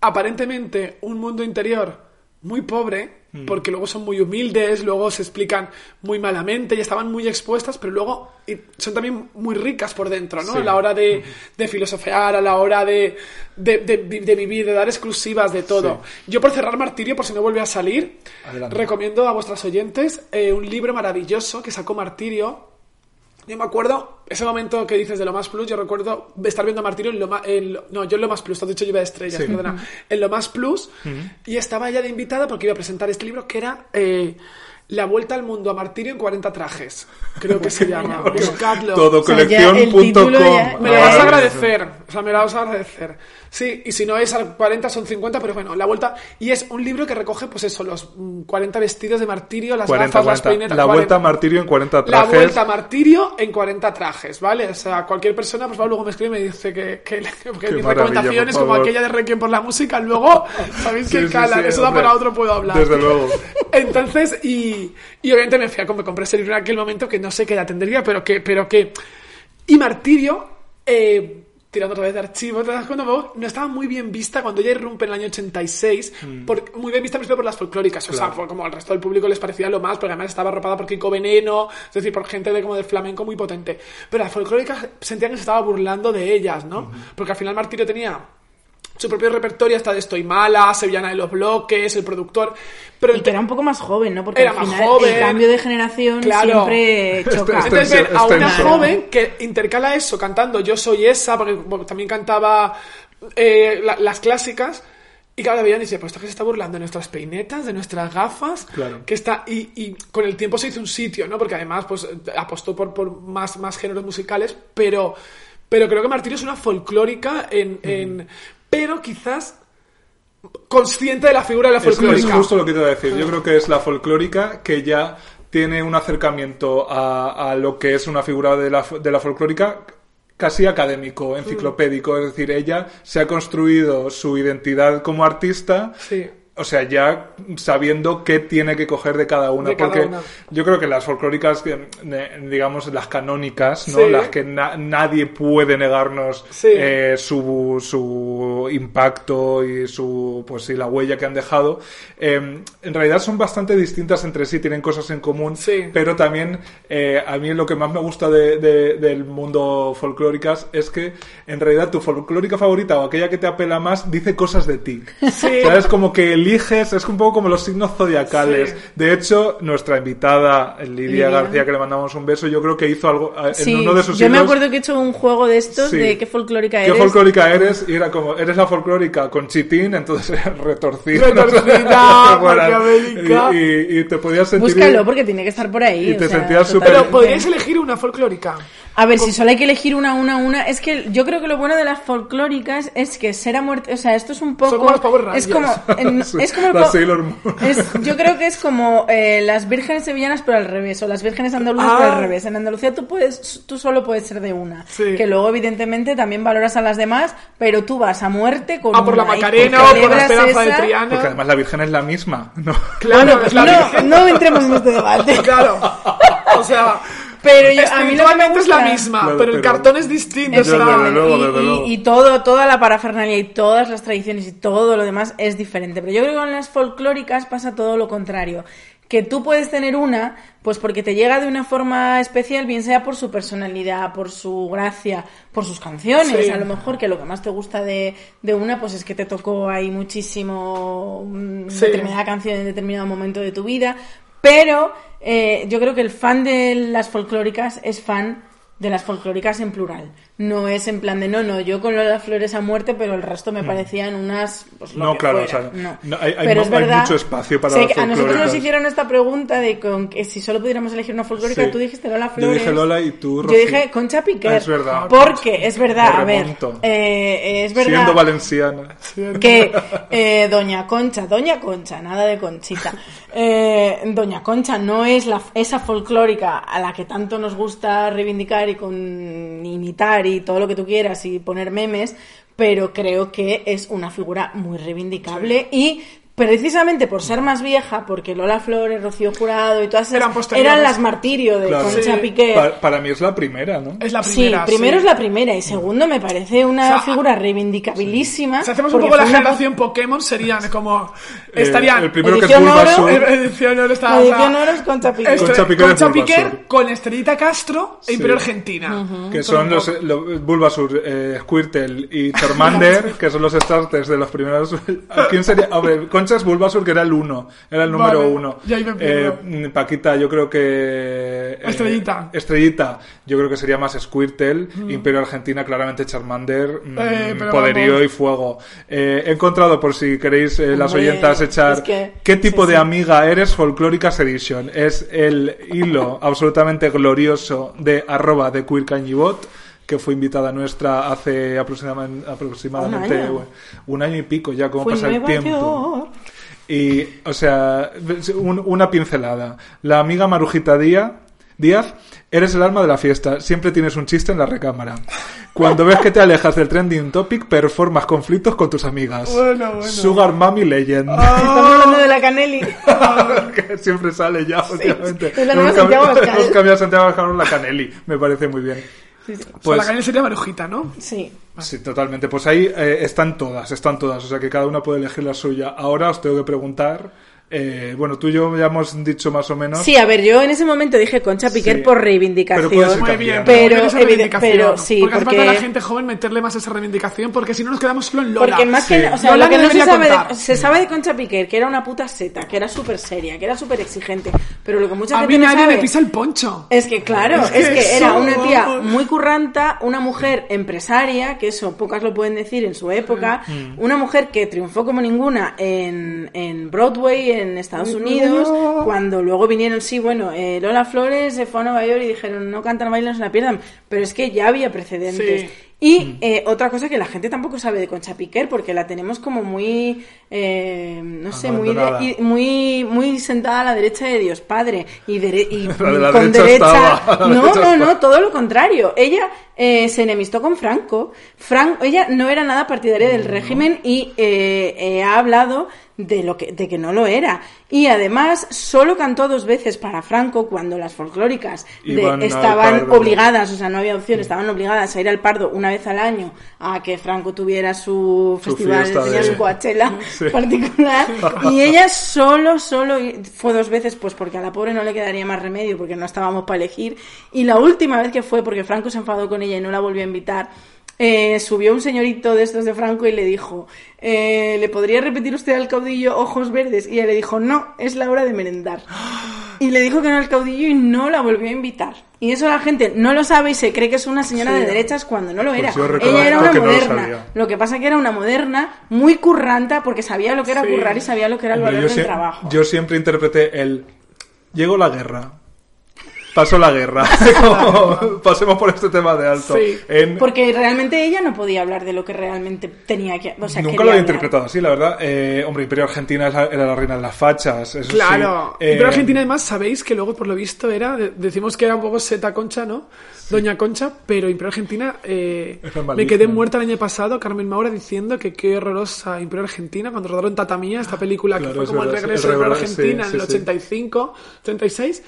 aparentemente un mundo interior muy pobre, porque luego son muy humildes, luego se explican muy malamente y estaban muy expuestas, pero luego son también muy ricas por dentro, ¿no? Sí. A la hora de, de filosofear, a la hora de, de, de vi- de vivir, de dar exclusivas, de todo. Yo por cerrar Martirio, por si no vuelve a salir, Adelante. recomiendo a vuestras oyentes eh, un libro maravilloso que sacó Martirio, yo me acuerdo, ese momento que dices de lo más plus, yo recuerdo estar viendo a Martirio en lo más... no, yo en lo más plus, te has dicho lluvia de estrellas, Sí. perdona. En lo más plus, y estaba ella de invitada porque iba a presentar este libro que era eh, La vuelta al mundo a Martirio en 40 trajes. Creo que se [LAUGHS] llama. Buscadlo. Todo O sea, Me lo vas a Maravilloso. agradecer. O sea, me lo vas a agradecer. Sí, y si no es al 40 son 50, pero bueno, la vuelta. Y es un libro que recoge, pues eso, los mm, 40 vestidos de martirio, las 40, gafas, las 40. peinetas. La 40. vuelta a martirio en 40 La trajes. vuelta a martirio en 40 trajes, ¿vale? O sea, cualquier persona, por favor, luego me escribe y me dice que, que, que mis recomendaciones, como aquella de Requiem por la música, luego, [LAUGHS] ¿sabéis Sí, que sí, calan? sí, Eso da hombre. para otro, puedo hablar. Desde luego. [LAUGHS] Entonces, y, y obviamente me fui a me compré ese libro en aquel momento que no sé qué edad tendría, pero que, pero que. Y Martirio, eh, tirando otra vez de archivo, ¿te das cuenta? No estaba muy bien vista cuando ella irrumpe en el año 86, por- muy bien vista por las folclóricas, o sea, Mm. Como al resto del público les parecía lo más, porque además estaba arropada por Kiko Veneno, es decir, por gente de como de flamenco muy potente. Pero las folclóricas sentían que se estaba burlando de ellas, ¿no? Porque al final Martirio tenía su propio repertorio hasta de Estoy Mala, Sevillana de los Bloques, el productor. Pero Y que era un poco más joven, ¿no? Porque Era al más joven. el cambio de generación Claro. siempre [LAUGHS] choca. Este- Entonces ver a una joven que intercala eso cantando Yo soy esa, porque, porque también cantaba eh, la- las clásicas. Y cada veían y dice, pues esto que se está burlando de nuestras peinetas, de nuestras gafas, Claro. que está, y, y con el tiempo se hizo un sitio, ¿no? Porque además, pues, apostó por, por más, más géneros musicales, pero, pero creo que Martirio es una folclórica en, en- pero quizás consciente de la figura de la Es, es folclórica. justo lo que te iba a decir. Yo creo que es la folclórica que ya tiene un acercamiento a, a lo que es una figura de la, de la folclórica casi académico, enciclopédico. Es decir, ella se ha construido su identidad como artista Sí. O sea, ya sabiendo qué tiene que coger de cada una. De cada porque una. yo creo que las folclóricas, eh, digamos, las canónicas, ¿no? Sí. Las que na- nadie puede negarnos Sí. eh, su, su impacto y su, pues sí, la huella que han dejado, eh, en realidad son bastante distintas entre sí, tienen cosas en común, Sí. pero también eh, a mí lo que más me gusta de- de- del mundo folclóricas es que en realidad tu folclórica favorita o aquella que te apela más dice cosas de ti. Sí. ¿Sabes? Como que eliges, es un poco como los signos zodiacales. Sí. De hecho, nuestra invitada, Lidia, Lidia. García, que le mandamos un beso, yo creo que hizo algo eh, en Sí, uno de sus yo me acuerdo que he hecho un juego de estos Sí. de qué folclórica ¿Qué eres. folclórica eres? Y era como, eres la folclórica con chitín, entonces [LAUGHS] retorcida. Retorcida, [LAUGHS] maquiavélica. y, y- y te podías sentir... Búscalo porque tiene que estar por ahí. Y te sea, sentías súper- Pero podríais elegir una folclórica. A ver, si solo hay que elegir una, una, una. Es que yo creo que lo bueno de las folclóricas es que ser a muerte. O sea, esto es un poco. como los Power es como. en- [LAUGHS] es como el po- Sailor Moon. es- [LAUGHS] yo creo que es como eh, las vírgenes sevillanas, pero al revés. O las vírgenes andaluzas, Ah. pero al revés. En Andalucía tú, puedes, tú solo puedes ser de una. Sí. Que luego, evidentemente, también valoras a las demás, pero tú vas a muerte con. Ah, por la una, y Macarena o por la Esperanza de esa- Triana. Porque además la Virgen es la misma, ¿no? Claro, es la Virgen. No, no entremos en este debate. [LAUGHS] Claro. O sea, Pero yo, a mí lo que me espiritualmente es la misma, Claro, pero el pero- cartón es distinto. Desde luego, y, todo, toda la parafernalia y todas las tradiciones y todo lo demás es diferente. Pero yo creo que con las folclóricas pasa todo lo contrario. Que tú puedes tener una, pues porque te llega de una forma especial, bien sea por su personalidad, por su gracia, por sus canciones. Sí. A lo mejor que lo que más te gusta de, de una, pues es que te tocó ahí muchísimo mm, Sí. determinada canción en determinado momento de tu vida. Pero eh, yo creo que el fan de las folclóricas es fan de las folclóricas en plural. No es en plan de no, no, yo con las flores a muerte, pero el resto me parecían unas. Pues, lo Mm. No, que claro, fuera. o sea, no. no, hay- hay pero es hay verdad, mucho espacio para las A nosotros nos hicieron esta pregunta de con que si solo pudiéramos elegir una folclórica, Sí. tú dijiste Lola Yo Flores. dije Lola y tú, Yo Rocío. dije Concha Piquer. Ah, es verdad. Porque es verdad, a ver, eh, es verdad Siendo valenciana. que eh, Doña Concha, Doña Concha, nada de Conchita, [LAUGHS] eh, Doña Concha no es la, esa folclórica a la que tanto nos gusta reivindicar y con imitar y todo lo que tú quieras y poner memes, pero creo que es una figura muy reivindicable y precisamente por ser más vieja, porque Lola Flores, Rocío Jurado y todas esas Eran eran las martirio de Claro. Concha Sí. Piqué. Pa- para mí es la primera, ¿no? es la primera. sí, primero sí. es la primera y segundo me parece una O sea, figura reivindicabilísima. Si hacemos un poco la una generación Pokémon, serían como. Eh, Estarían. el primero que es Edición oro, Bulbasaur. Eh, Edición oro está. Edición oro es Concha Piquer. Esto- Concha Piquer Concha Bulbasaur. con Estrellita Castro e Sí. Imperio Argentina. Que son los, los Bulbasur, eh, Squirtle y Charmander, [LAUGHS] que son los starters de los primeros. ¿Quién sería? A ver, Concha es Bulbasur, que era el uno, era el número Vale, uno. ya ahí me. Eh, Paquita, yo creo que. eh, Estrellita. Estrellita, yo creo que sería más Squirtle. Imperio Argentina, claramente Charmander. mm, Eh, pero poderío vamos. y fuego. Eh, he encontrado, por si queréis, eh, las Hombre, oyentas, echar. es que- ¿Qué tipo sí, de sí. amiga eres? Folclóricas Edition. Es el hilo absolutamente glorioso de arroba de Queer Cañibot, que fue invitada nuestra hace aproximadamente, aproximadamente Un año. bueno, un año y pico ya, como pasa el tiempo. York. Y, o sea, un- una pincelada. La amiga Marujita Díaz, Díaz, eres el alma de la fiesta. Siempre tienes un chiste en la recámara. Cuando ves que te alejas del trending topic, performas conflictos con tus amigas. Bueno, bueno. Sugar Mami Legend. Estamos hablando de la Canelli. [LAUGHS] que siempre sale ya, últimamente. es la nueva Santiago Santiago la Canelli. Me parece muy bien. O sea, Pues, la caña sería Marujita, ¿no? Sí. sí, totalmente. Pues ahí eh, están todas, están todas. O sea que cada una puede elegir la suya. Ahora os tengo que preguntar. Eh, bueno, tú y yo ya hemos dicho más o menos. Sí, a ver, yo en ese momento dije Concha Piquer Sí. por reivindicación. Pero puede Muy bien, Pero, pero, esa evidente- reivindicación. pero sí, porque hace falta a la gente joven meterle más esa reivindicación, porque si no nos quedamos solo en Lola. Porque más Sí. que, o sea, Lola lo que no se sabe, de, contar. se sabe de Concha Piquer, que era una puta seta, que era súper seria, que era súper exigente, pero lo que mucha a gente mí no nadie sabe me pisa el poncho. es que claro, Es es que era una tía muy curranta, una mujer empresaria, que eso pocas lo pueden decir en su época, Mm. una mujer que triunfó como ninguna en, en Broadway, en Estados Unidos, cuando luego vinieron, sí, bueno, eh, Lola Flores se fue a Nueva York y dijeron, no cantan, bailan, se la pierdan, pero es que ya había precedentes. Sí. Y eh, otra cosa que la gente tampoco sabe de Concha Piquer, porque la tenemos como muy, eh, no sé, muy, de- y- muy, muy sentada a la derecha de Dios Padre y, y [LAUGHS] La de la con derecha derecha. estaba, [LAUGHS] la no, derecha no, no, todo lo contrario. Ella eh, se enemistó con Franco. Fran- ella no era nada partidaria del régimen y ha hablado de lo que de que no lo era. Y además solo cantó dos veces para Franco cuando las folclóricas de- estaban obligadas o sea no había opción estaban obligadas a ir al Pardo una vez al año a que Franco tuviera su, Su festival tenía de- su Coachella [LAUGHS] Sí. particular. [LAUGHS] Y ella solo solo fue dos veces pues porque a la pobre no le quedaría más remedio porque no estábamos para elegir. Y la última vez que fue porque Franco se enfadó con ella y no la volvió a invitar eh, subió un señorito de estos de Franco y le dijo eh, ¿le podría repetir usted al caudillo ojos verdes? y ella le dijo no, es la hora de merendar y le dijo que no al caudillo y no la volvió a invitar y eso la gente no lo sabe y se cree que es una señora Sí. de derechas cuando no lo era yo ella era una que no lo moderna lo que pasa que era una moderna muy curranta porque sabía lo que era Sí. currar y sabía lo que era el valor del trabajo. yo siempre interpreté el llegó la guerra. Pasó la guerra. [LAUGHS] [LAUGHS] Como, pasemos por este tema de alto. Sí. En- Porque realmente ella no podía hablar de lo que realmente tenía que... O sea, Nunca lo he hablar. interpretado así, la verdad. Eh, hombre, Imperio Argentina es la- era la reina de las fachas. eso Claro. sí. Eh, Pero Argentina, además, sabéis que luego, por lo visto, era. de- Decimos que era un poco Seta Concha, ¿no? Doña Concha, pero Imperio Argentina. [LAUGHS] eh, me quedé muerta el año pasado, Carmen Maura, diciendo que qué horrorosa Imperio Argentina cuando rodaron Tatamía, esta película Claro, que fue como el regreso es de Imperio Argentina sí, en el sí. 85, 36.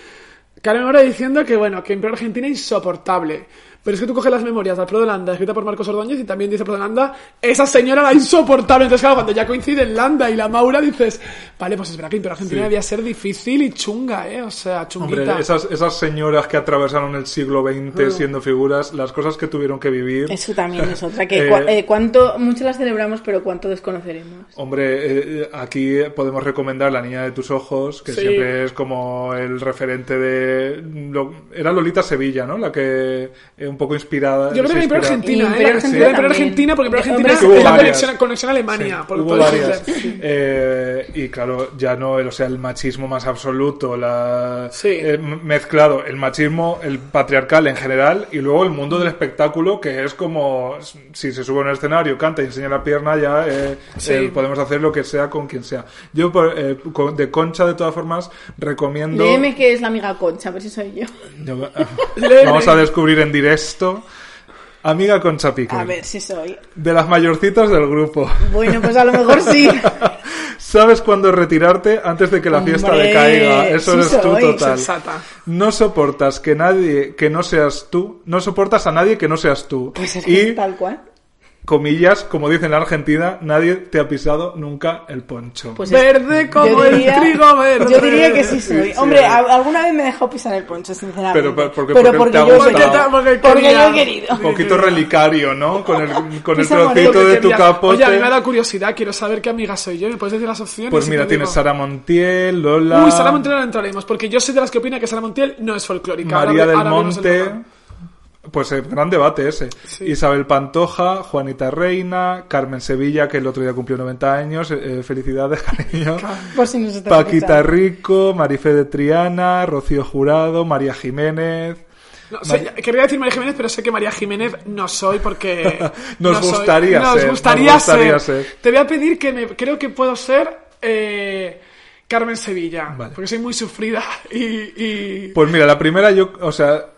Carmen Maura diciendo que, bueno, que Imperio Argentina insoportable. Pero es que tú coges las memorias de Alfredo Landa, escrita por Marcos Ordóñez, y también dice Alfredo Landa, esa señora era insoportable. Entonces, claro, cuando ya coinciden Landa y la Maura, dices, vale, pues es verdad que Imperio Argentina Sí. debía ser difícil y chunga, ¿eh? O sea, chunguita. Hombre, esas, esas señoras que atravesaron el siglo XX siendo figuras, las cosas que tuvieron que vivir. Eso también es otra. Que [LAUGHS] Eh, eh, cuánto, mucho las celebramos, pero cuánto desconoceremos. Hombre, eh, aquí podemos recomendar La Niña de tus Ojos, que Sí. siempre es como el referente de... lo- era Lolita Sevilla, ¿no? La que eh, un poco inspirada... Yo creo que Imperio Argentina, ¿eh? Imperio Era Argentina Imperio también. Argentina, porque Imperio Argentina es la varias. conexión, conexión a Alemania. Sí, por hubo todo varias. Hitler. Eh, y claro, ya no, el- o sea, el machismo más absoluto, la, Sí. eh, mezclado, el machismo, el patriarcal en general, y luego el mundo del espectáculo, que es como, si se sube a un escenario, canta y enseña la pierna, ya eh, Sí. eh, podemos hacer lo que sea con quien sea. Yo, eh, de Concha, de todas formas, recomiendo... Léeme que es la amiga Concha, a ver si soy yo. Yo- Léeme. [LAUGHS] vamos a descubrir en directo. Amiga Concha Piquer. A ver si soy. De las mayorcitas del grupo. Bueno, pues a lo mejor sí. [LAUGHS] ¿Sabes cuándo retirarte antes de que la fiesta Hombre, decaiga? Eso sí eres tú total. Sensata. No soportas que nadie que no seas tú, no soportas a nadie que no seas tú. Pues es y tal cual. Comillas, como dicen en la Argentina, nadie te ha pisado nunca el poncho. Pues es- Verde como diría- el trigo verde. Yo diría que sí soy. Sí. Hombre, alguna vez me he dejado pisar el poncho, sinceramente. Pero, pero, porque- Pero porque yo gustado. quería. Porque te- porque Porque quería. yo he querido. un poquito relicario, ¿no? Con el, con el trocito de tu capote. Oye, a mí me ha dado curiosidad, quiero saber qué amiga soy yo. ¿Me puedes decir las opciones? Pues mira, tienes digo. Sara Montiel, Lola... Uy, Sara Montiel no entraremos, porque yo soy de las que opina que Sara Montiel no es folclórica. María del ahora Monte. Pues eh, gran debate ese. Sí. Isabel Pantoja, Juanita Reina, Carmen Sevilla, que el otro día cumplió 90 años. eh, felicidades, [LAUGHS] cariño. Por si nos Paquita escuchando. Rico, Marife de Triana, Rocío Jurado, María Jiménez. No, sé, querría decir María Jiménez, pero sé que María Jiménez no soy porque... [LAUGHS] Nos no soy. gustaría Nos ser, gustaría nos gustaría ser. ser. Te voy a pedir que me... Creo que puedo ser eh, Carmen Sevilla, Vale. porque soy muy sufrida y... y- Pues mira, la primera yo, o sea,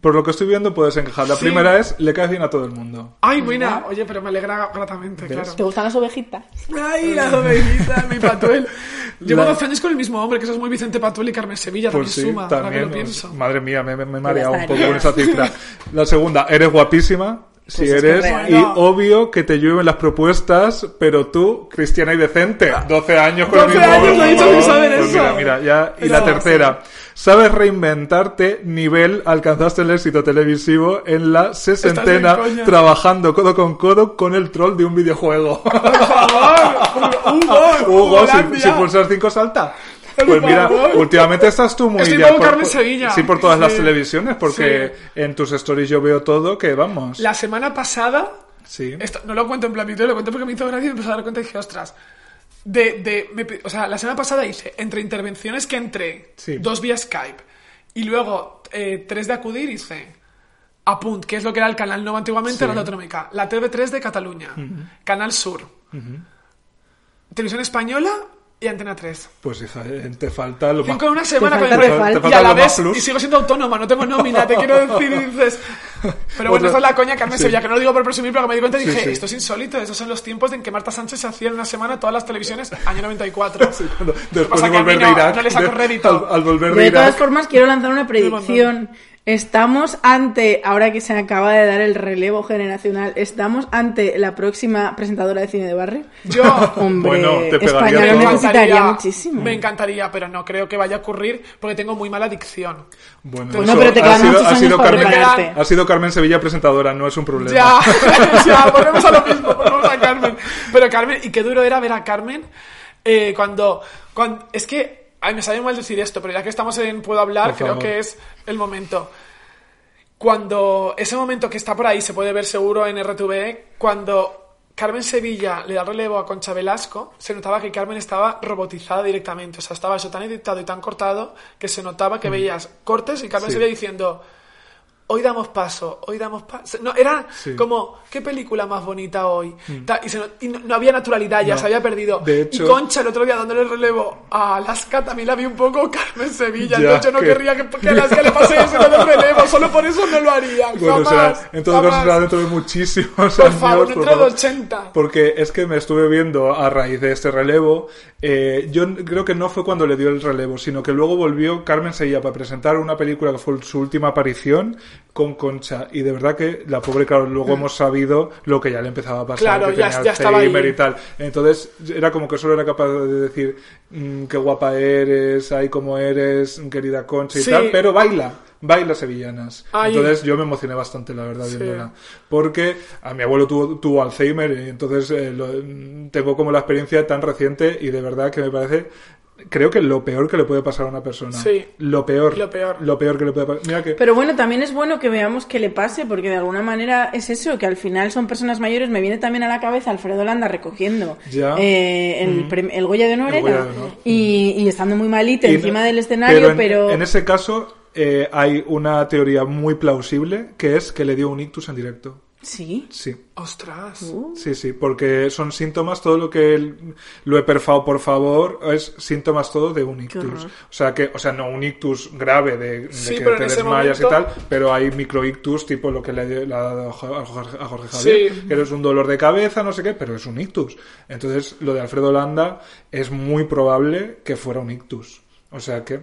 por lo que estoy viendo puedes encajar. La Sí. primera es, le caes bien a todo el mundo. Ay, buena. Oye, pero me alegra gratamente, claro. ¿Te gustan las ovejitas? Ay, la ovejita, mi Patuel. [LAUGHS] Llevo La- 12 años con el mismo hombre, que eso es muy Vicente Patuel y Carmen Sevilla, Pues también sí, suma, ahora que también. lo pienso. Madre mía, me, me, me he mareado un poco con esa cifra. La segunda, eres guapísima. Si Pues es que eres, y obvio que te llueven las propuestas, pero tú, cristiana y decente, 12 años con el 12 mismo años, hombre. lo he dicho sin saber Pues eso. Mira, mira, ya. Y Pero- la tercera, sabes reinventarte, nivel, alcanzaste el éxito televisivo en la sesentena, trabajando codo con codo con el troll de un videojuego. Por favor, [LAUGHS] Hugo, Hugo, si, si pulsas 5 salta. Por Pues mira, últimamente estás tú muy Estoy ya Carmen Sevilla. Sí, por todas las Sí. televisiones, porque en tus stories yo veo todo que vamos. La semana pasada, Sí. esto, no lo cuento en plan video, lo cuento porque me hizo gracia y me empecé a dar cuenta y dije, ostras. De, de, me o sea, la semana pasada hice, entre intervenciones que entré, Sí. dos vía Skype, y luego eh, tres de acudir, hice Apunt, que es lo que era el canal nuevo antiguamente, Sí. Radio Autonómica, la TV3 de Cataluña, Canal Sur, Televisión Española y Antena 3. Pues hija, eh, te falta lo. Cinco en una semana falta, con te el falta. Te Y a la vez, y sigo siendo autónoma, no tengo nómina, te quiero [LAUGHS] decir, y dices, Pero bueno, Otro- esa es la coña Carmen Sí. Sevilla, que no lo digo por presumir, pero que me di cuenta y Sí, dije, sí. esto es insólito, esos son los tiempos en que Marta Sánchez se hacía en una semana todas las televisiones, año 94. [LAUGHS] Cuando- después de que volver de no- Irak. no le saco de- rédito. al, al volver de de todas Irak. formas quiero lanzar una predicción. Estamos ante, ahora que se acaba de dar el relevo generacional, estamos ante la próxima presentadora de cine de barrio. Yo, [LAUGHS] Hombre, Bueno, te pegaría me necesitaría encantaría, muchísimo. me encantaría, pero no creo que vaya a ocurrir porque tengo muy mala dicción. Bueno, eso pero te ha quedan sido- muchos ha años sido para Carmen- prepararte. Ha sido Carmen Sevilla presentadora, no es un problema. Ya, [LAUGHS] [LAUGHS] ya, volvemos a lo mismo, volvemos a Carmen. Pero Carmen, y qué duro era ver a Carmen eh, cuando, cuando... Es que, ay, me sabe mal decir esto, pero ya que estamos en Puedo Hablar, Por creo favor. que es el momento. Cuando ese momento que está por ahí, se puede ver seguro en RTV, cuando Carmen Sevilla le da relevo a Concha Velasco, se notaba que Carmen estaba robotizada directamente. O sea, estaba eso tan editado y tan cortado que se notaba que veías cortes y Carmen Mm. Sí. Sevilla diciendo... Hoy damos paso, hoy damos paso. No, era Sí. Mm. como, ¿qué película más bonita hoy? Ta- y se no, y no- no había naturalidad, ya No. se había perdido. De hecho- y Concha el otro día dándole relevo a Alaska también la vi un poco [LAUGHS] Carmen Sevilla. Ya, yo no que- querría que, que Alaska le pase eso de relevo, solo por eso no lo haría. [LAUGHS] Bueno, jamás, será, en todo caso jamás. será dentro de muchísimos Por años. favor, por dentro de favor. 80. Porque es que me estuve viendo a raíz de este relevo. eh, yo creo que no fue cuando le dio el relevo, sino que luego volvió Carmen Sevilla para presentar una película que fue su última aparición con Concha. Y de verdad que la pobre, claro, luego hemos sabido lo que ya le empezaba a pasar. Mm. Claro, que ya- tenía ya estaba Alzheimer ahí. y tal. Entonces era como que solo era capaz de decir mm, qué guapa eres, ay, cómo eres, querida Concha y Sí. tal, pero baila. Baila sevillanas. Ay. Entonces yo me emocioné bastante, la verdad, Sí. viéndola. Porque a mi abuelo tuvo, tuvo Alzheimer y entonces eh, lo- tengo como la experiencia tan reciente y de verdad que me parece, creo que lo peor que le puede pasar a una persona. Sí. Lo peor. Lo peor. Lo peor que le puede pasar. Mira que... Pero bueno, también es bueno que veamos qué le pase, porque de alguna manera es eso, que al final son personas mayores. Me viene también a la cabeza Alfredo Landa recogiendo Ya. eh, el, prem- el Goya de Honor, El Goya de Honor. Y, y estando muy malita Y- encima del escenario, en, pero... en ese caso eh, hay una teoría muy plausible que es que le dio un ictus en directo. Sí. Sí. Ostras. Uh. Sí, sí, porque son síntomas, todo lo que el- lo he perfado, por favor, es síntomas todo de un ictus. O sea, que, o sea, no un ictus grave de, de Sí, que pero te desmayas momento- y tal, pero hay microictus, tipo lo que le, le ha dado a Jorge, a Jorge Javier, Sí. que es un dolor de cabeza, no sé qué, pero es un ictus. Entonces, lo de Alfredo Landa es muy probable que fuera un ictus. O sea que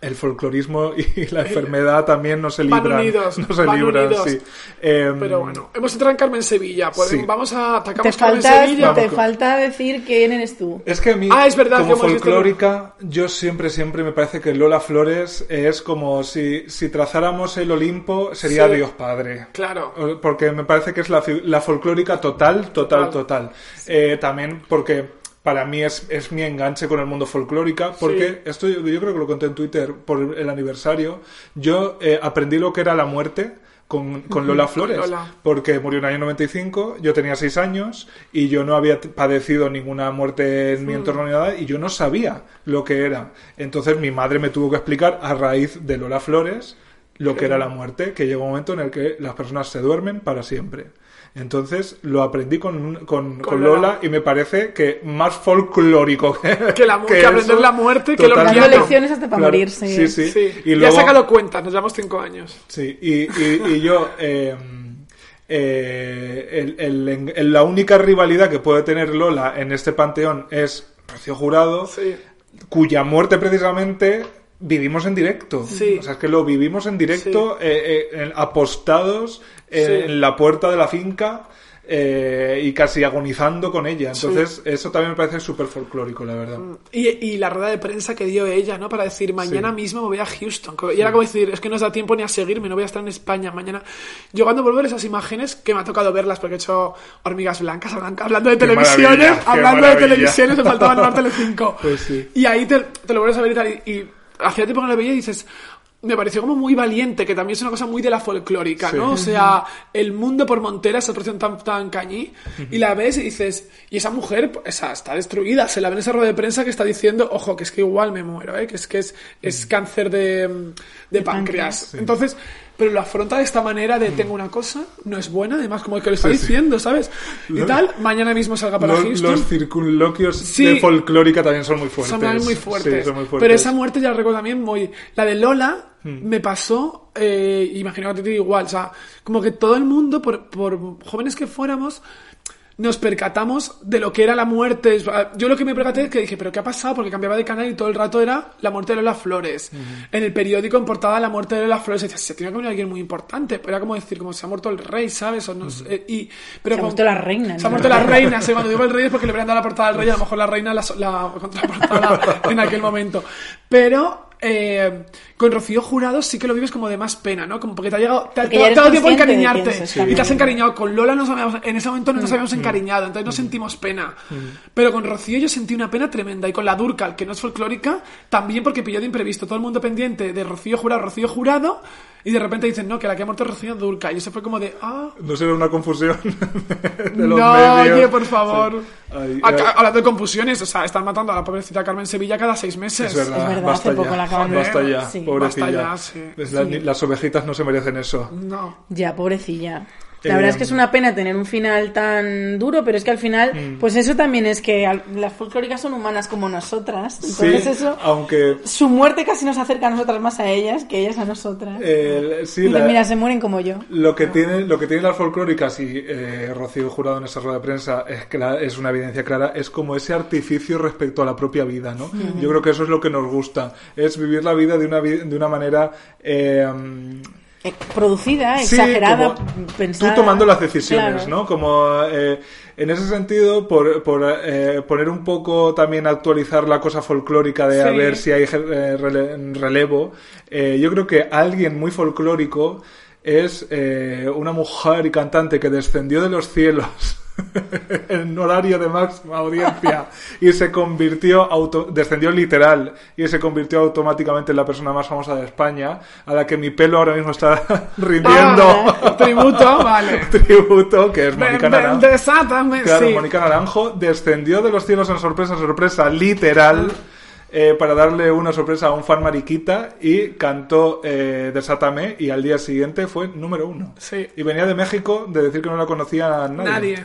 el folclorismo y [LAUGHS] la enfermedad también no se Van libran. unidos, [LAUGHS] no se van libran, unidos. sí. Em, Pero bueno, hemos entrado en Carmen Sevilla. Pues Sí. vamos a Te atacamos Carmen falta, Sevilla. te Vamos. falta decir quién eres tú. Es que a mí, Ah, es verdad como folclórica, yo siempre, siempre me parece que Lola Flores es como si, si trazáramos el Olimpo, sería Sí. Dios Padre. Claro. Porque me parece que es la, la folclórica total, total, Total. total. Eh, también porque para mí es, es mi enganche con el mundo folclórica, porque esto yo, yo creo que lo conté en Twitter por el aniversario. Yo eh, aprendí lo que era la muerte. Con, con Lola Flores, Lola. porque murió en el año 95, yo tenía 6 años y yo no había padecido ninguna muerte en mi entorno ni nada y yo no sabía lo que era. Entonces mi madre me tuvo que explicar a raíz de Lola Flores lo que era la muerte, que llega un momento en el que las personas se duermen para siempre. Entonces lo aprendí con, con, con Lola. Lola y me parece que más folclórico que, [LAUGHS] Que la que aprender eso, la muerte, que lo piano. lecciones hasta para Claro, morirse. Sí, sí. Sí. Y Ya luego, he sacado cuentas, nos llevamos cinco años. Sí, y, y- y yo, eh, eh, el- el- la única rivalidad que puede tener Lola en este panteón es Rocío Jurado, Sí. cuya muerte precisamente vivimos en directo. Sí. O sea, es que lo vivimos en directo, eh, eh, apostados en, Sí. en la puerta de la finca. eh, y casi agonizando con ella. Entonces, eso también me parece súper folclórico, la verdad. Y, y la rueda de prensa que dio ella, ¿no? Para decir, mañana Sí. mismo me voy a Houston. Y era como decir, es que no os da tiempo ni a seguirme, no voy a estar en España mañana. Yo cuando vuelvo a ver esas imágenes, que me ha tocado verlas porque he hecho hormigas blancas, hablan- hablando de Qué televisiones, hablando de televisiones, me faltaba [LAUGHS] el Telecinco. Pues sí. Y ahí te, te lo vuelves a ver y tal. Y, y hacía tiempo que no lo veía y dices, me pareció como muy valiente, que también es una cosa muy de la folclórica, Sí. ¿no? O sea, el mundo por Montera, esa expresión tan, tan cañí, y la ves y dices, y esa mujer, esa, está destruida, se la ve en esa rueda de prensa que está diciendo, ojo, que es que igual me muero, ¿eh? Que es que es, es cáncer de, de, De páncreas. páncreas. Entonces, pero lo afronta de esta manera de tengo una cosa, no es buena, además como que lo está Sí, sí. diciendo, ¿sabes? Y tal, mañana mismo salga para Los, Houston. los circunloquios Sí. de folclórica también son muy fuertes. Son muy fuertes. Son muy fuertes. Pero esa muerte ya la recuerdo también muy... La de Lola me pasó eh, imagino que a ti igual, o sea, como que todo el mundo, por, por jóvenes que fuéramos, nos percatamos de lo que era la muerte. Yo lo que me percaté es que dije, ¿pero qué ha pasado? Porque cambiaba de canal y todo el rato era la muerte de Lola Flores. En el periódico importaba la muerte de Lola Flores. Y decía, se tiene que venir alguien muy importante. Pero era como decir, como se ha muerto el rey, ¿sabes? O no sé, y, pero Se ha muerto la reina. Se ¿no? ha muerto la [LAUGHS] reina. sí, cuando digo el rey es dado. A eh, con Rocío Jurado sí que lo vives como de más pena, ¿no? Como porque te ha llegado, te ha ya eres todo el tiempo de encariñarte y te has encariñado. Con Lola nos habíamos- en ese momento no nos habíamos encariñado entonces no sentimos pena. Pero con Rocío yo sentí una pena tremenda y con la Durcal que no es folclórica también porque pilló de imprevisto. Todo el mundo pendiente de Rocío Jurado Rocío Jurado y de repente dicen no que la que ha muerto es Rocío Durcal y eso fue como de ah No será una confusión [LAUGHS] de los no medios. oye por favor Ay, Ac- eh, hablando de confusiones o sea están matando a la pobrecita Carmen Sevilla cada seis meses Es verdad, Es verdad, basta hace poco ya. la acaban de- Basta ya, Sí. pobrecilla. Basta ya, sí. Es la- Las ovejitas no se merecen eso. no Ya, pobrecilla. La verdad es que es una pena tener un final tan duro, pero es que al final, Mm. pues eso también es que las folclóricas son humanas como nosotras. Entonces sí, eso, aunque su muerte casi nos acerca a nosotras más a ellas que ellas a nosotras. eh, sí, la- mira, se mueren como yo. Lo que tiene, lo que tienen las folclóricas y eh, Rocío Jurado en esa rueda de prensa es que la- es una evidencia clara, es como ese artificio respecto a la propia vida, ¿no? Yo creo que eso es lo que nos gusta, es vivir la vida de una, de una manera Eh, Producida, Sí, exagerada, pensada. Tú tomando las decisiones, Claro. ¿no? Como eh, en ese sentido, por, por eh, poner un poco también actualizar la cosa folclórica de a ver si hay eh, rele- relevo, eh, yo creo que alguien muy folclórico es eh, una mujer y cantante que descendió de los cielos [LAUGHS] [LAUGHS] en horario de máxima audiencia y se convirtió, auto- descendió literal y se convirtió automáticamente en la persona más famosa de España, a la que mi pelo ahora mismo está [LAUGHS] rindiendo tributo vale [LAUGHS] tributo, que es Mónica Naranjo. desátame, Claro, sí. Mónica Naranjo descendió de los cielos en sorpresa, sorpresa literal, eh, para darle una sorpresa a un fan mariquita y cantó eh, Desátame y al día siguiente fue número uno. Sí. Y venía de México de decir que no la conocía nadie. Nadie.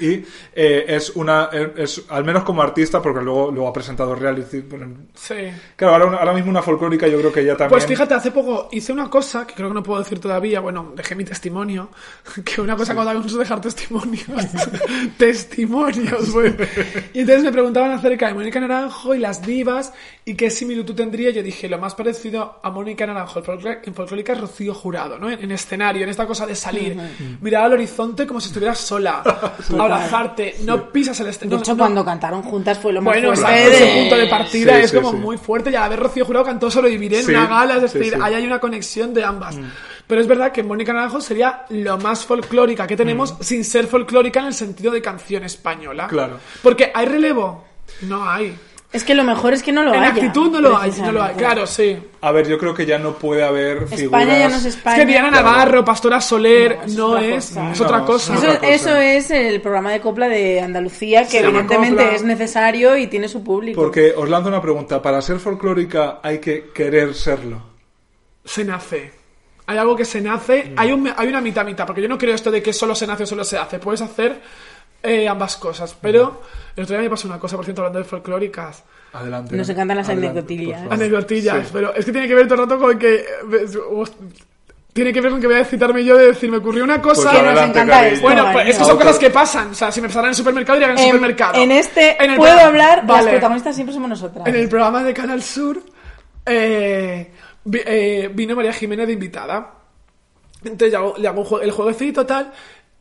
Y eh, es una, eh, es, al menos como artista, porque luego, luego ha presentado reality. Sí. Claro, ahora, ahora mismo una folclórica yo creo que ya también... Pues fíjate, hace poco hice una cosa que creo que no puedo decir todavía. Bueno, dejé mi testimonio. [LAUGHS] Que una cosa cuando hablamos de dejar testimonios. [LAUGHS] [LAUGHS] testimonios, bueno. Y entonces me preguntaban acerca de Mónica Naranjo y las divas y qué similitud tendría. Yo dije, lo más parecido a Mónica Naranjo en folclórica es Rocío Jurado, ¿no? En, en escenario, en esta cosa de salir, mirar al horizonte como si estuvieras sola, abrazarte, no pisas el De escenario. hecho, cuando cantaron juntas fue lo más Bueno, fuerte de- ese punto de partida Sí, es sí, como sí. muy fuerte. Y a la vez Rocío Jurado cantó Sobreviviré en Sí, una gala, es decir, sí. ahí hay una conexión de ambas. Pero es verdad que Mónica Naranjo sería lo más folclórica que tenemos sin ser folclórica en el sentido de canción española. Claro. Porque hay relevo. No hay. Es que lo mejor es que no lo en haya. actitud no lo hay, no lo hay. Claro, sí. A ver, yo creo que ya no puede haber figuras... España ya no es Es España. que Diana Navarro, Pastora Soler, No, es es, otra es cosa. otra No, cosa. es Eso, otra cosa. eso es el programa de copla de Andalucía, que evidentemente es necesario y tiene su público. Porque os lanzo una pregunta. Para ser folclórica hay que querer serlo. se nace. Hay algo que se nace, hay, un, hay una mitad mitad, porque yo no creo esto de que solo se nace o solo se hace. Puedes hacer eh, ambas cosas. Pero el otro día me pasó una cosa, por cierto, hablando de folclóricas. Adelante. Nos encantan las Adelante, anecdotillas. Anecdotillas, Sí. pero es que tiene que ver todo el rato con que. uf, Tiene que ver con que voy a citarme yo de decir, me ocurrió una cosa. Pues Que nos adelante, encanta cariño. esto, bueno, pues es que son cosas que pasan. O sea, si me pasaran en el supermercado, iría en el supermercado. en este En el puedo programa- hablar, las protagonistas siempre somos nosotras. En el programa de Canal Sur eh, eh, vino María Jiménez de invitada. Entonces yo hago- le hago un jue- el jueguecito tal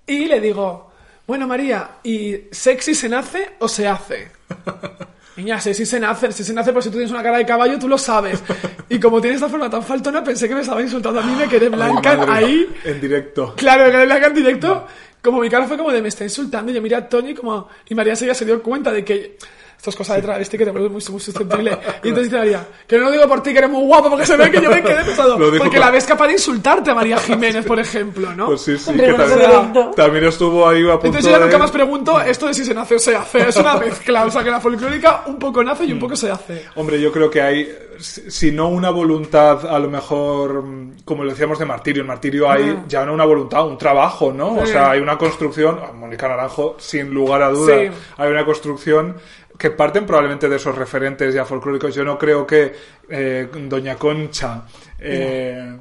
y le digo, bueno María, ¿y sexy se nace o se hace? [LAUGHS] Niña, sexy se nace, si se nace, pues si tú tienes una cara de caballo, tú lo sabes. Y como tiene esta forma tan faltona, pensé que me estaba insultando a mí, me quedé blanca Ay, ahí. En directo. Claro, me quedé blanca en directo. Como mi cara fue como de me está insultando. Y yo miré a Tony como. Y María se, ya se dio cuenta de que. Esto es cosa de travesti que te vuelves muy, muy susceptible. [LAUGHS] Y entonces dice María, que no lo digo por ti, que eres muy guapo, porque se ve que yo me quedé pesado. [LAUGHS] Porque por- la ves capaz de insultarte a María Jiménez, por ejemplo, ¿no? Pues sí, sí. Que también, también estuvo ahí a punto Entonces yo ya de- nunca más pregunto esto de si se nace o se hace. Es una mezcla. O sea, que la folclórica un poco nace y un poco se hace. Hombre, yo creo que hay, si no una voluntad, a lo mejor, mm, como lo decíamos de Martirio, en Martirio hay Ah. ya no una voluntad, un trabajo, ¿no? O sea, hay una construcción, Mónica Naranjo, sin lugar a duda, Sí. hay una construcción que parten probablemente de esos referentes ya folclóricos. Yo no creo que eh, Doña Concha... eh,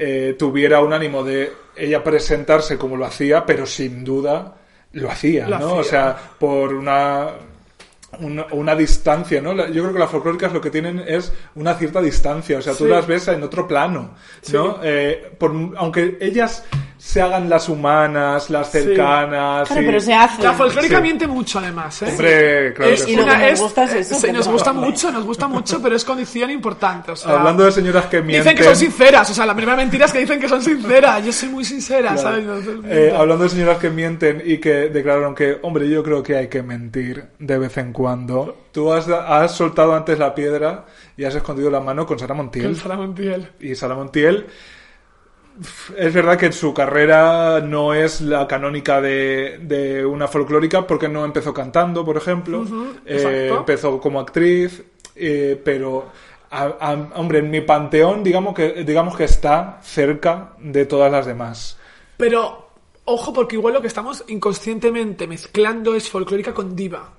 eh, tuviera un ánimo de ella presentarse como lo hacía, pero sin duda lo hacía, Lo ¿no? hacía. O sea, por una, una, una distancia, ¿no? Yo creo que las folclóricas lo que tienen es una cierta distancia, o sea, tú Sí. las ves en otro plano, ¿no? Eh, por- aunque ellas se hagan las humanas, las cercanas... Claro, y- pero se hace. La folclórica Sí. miente mucho, además. ¿eh? Hombre, claro Es que Y sí. lo que una- nos es- gusta es eso, sí, que nos gusta gusta. mucho, nos gusta mucho, pero es condición importante. o sea, Hablando de señoras que mienten... Dicen que son sinceras, o sea, la primera mentira es que dicen que son sinceras. Yo soy muy sincera, Claro. ¿sabes? Entonces, Eh, hablando de señoras que mienten y que declararon que, hombre, yo creo que hay que mentir de vez en cuando. Tú has, has soltado antes la piedra y has escondido la mano con Sara Montiel. Con Sara Montiel. Y Sara Montiel, es verdad que su carrera no es la canónica de, de una folclórica porque no empezó cantando, por ejemplo. Eh, empezó como actriz, eh, pero... a- a- hombre, en mi panteón, digamos que, digamos que está cerca de todas las demás. Pero, ojo, porque igual lo que estamos inconscientemente mezclando es folclórica con diva.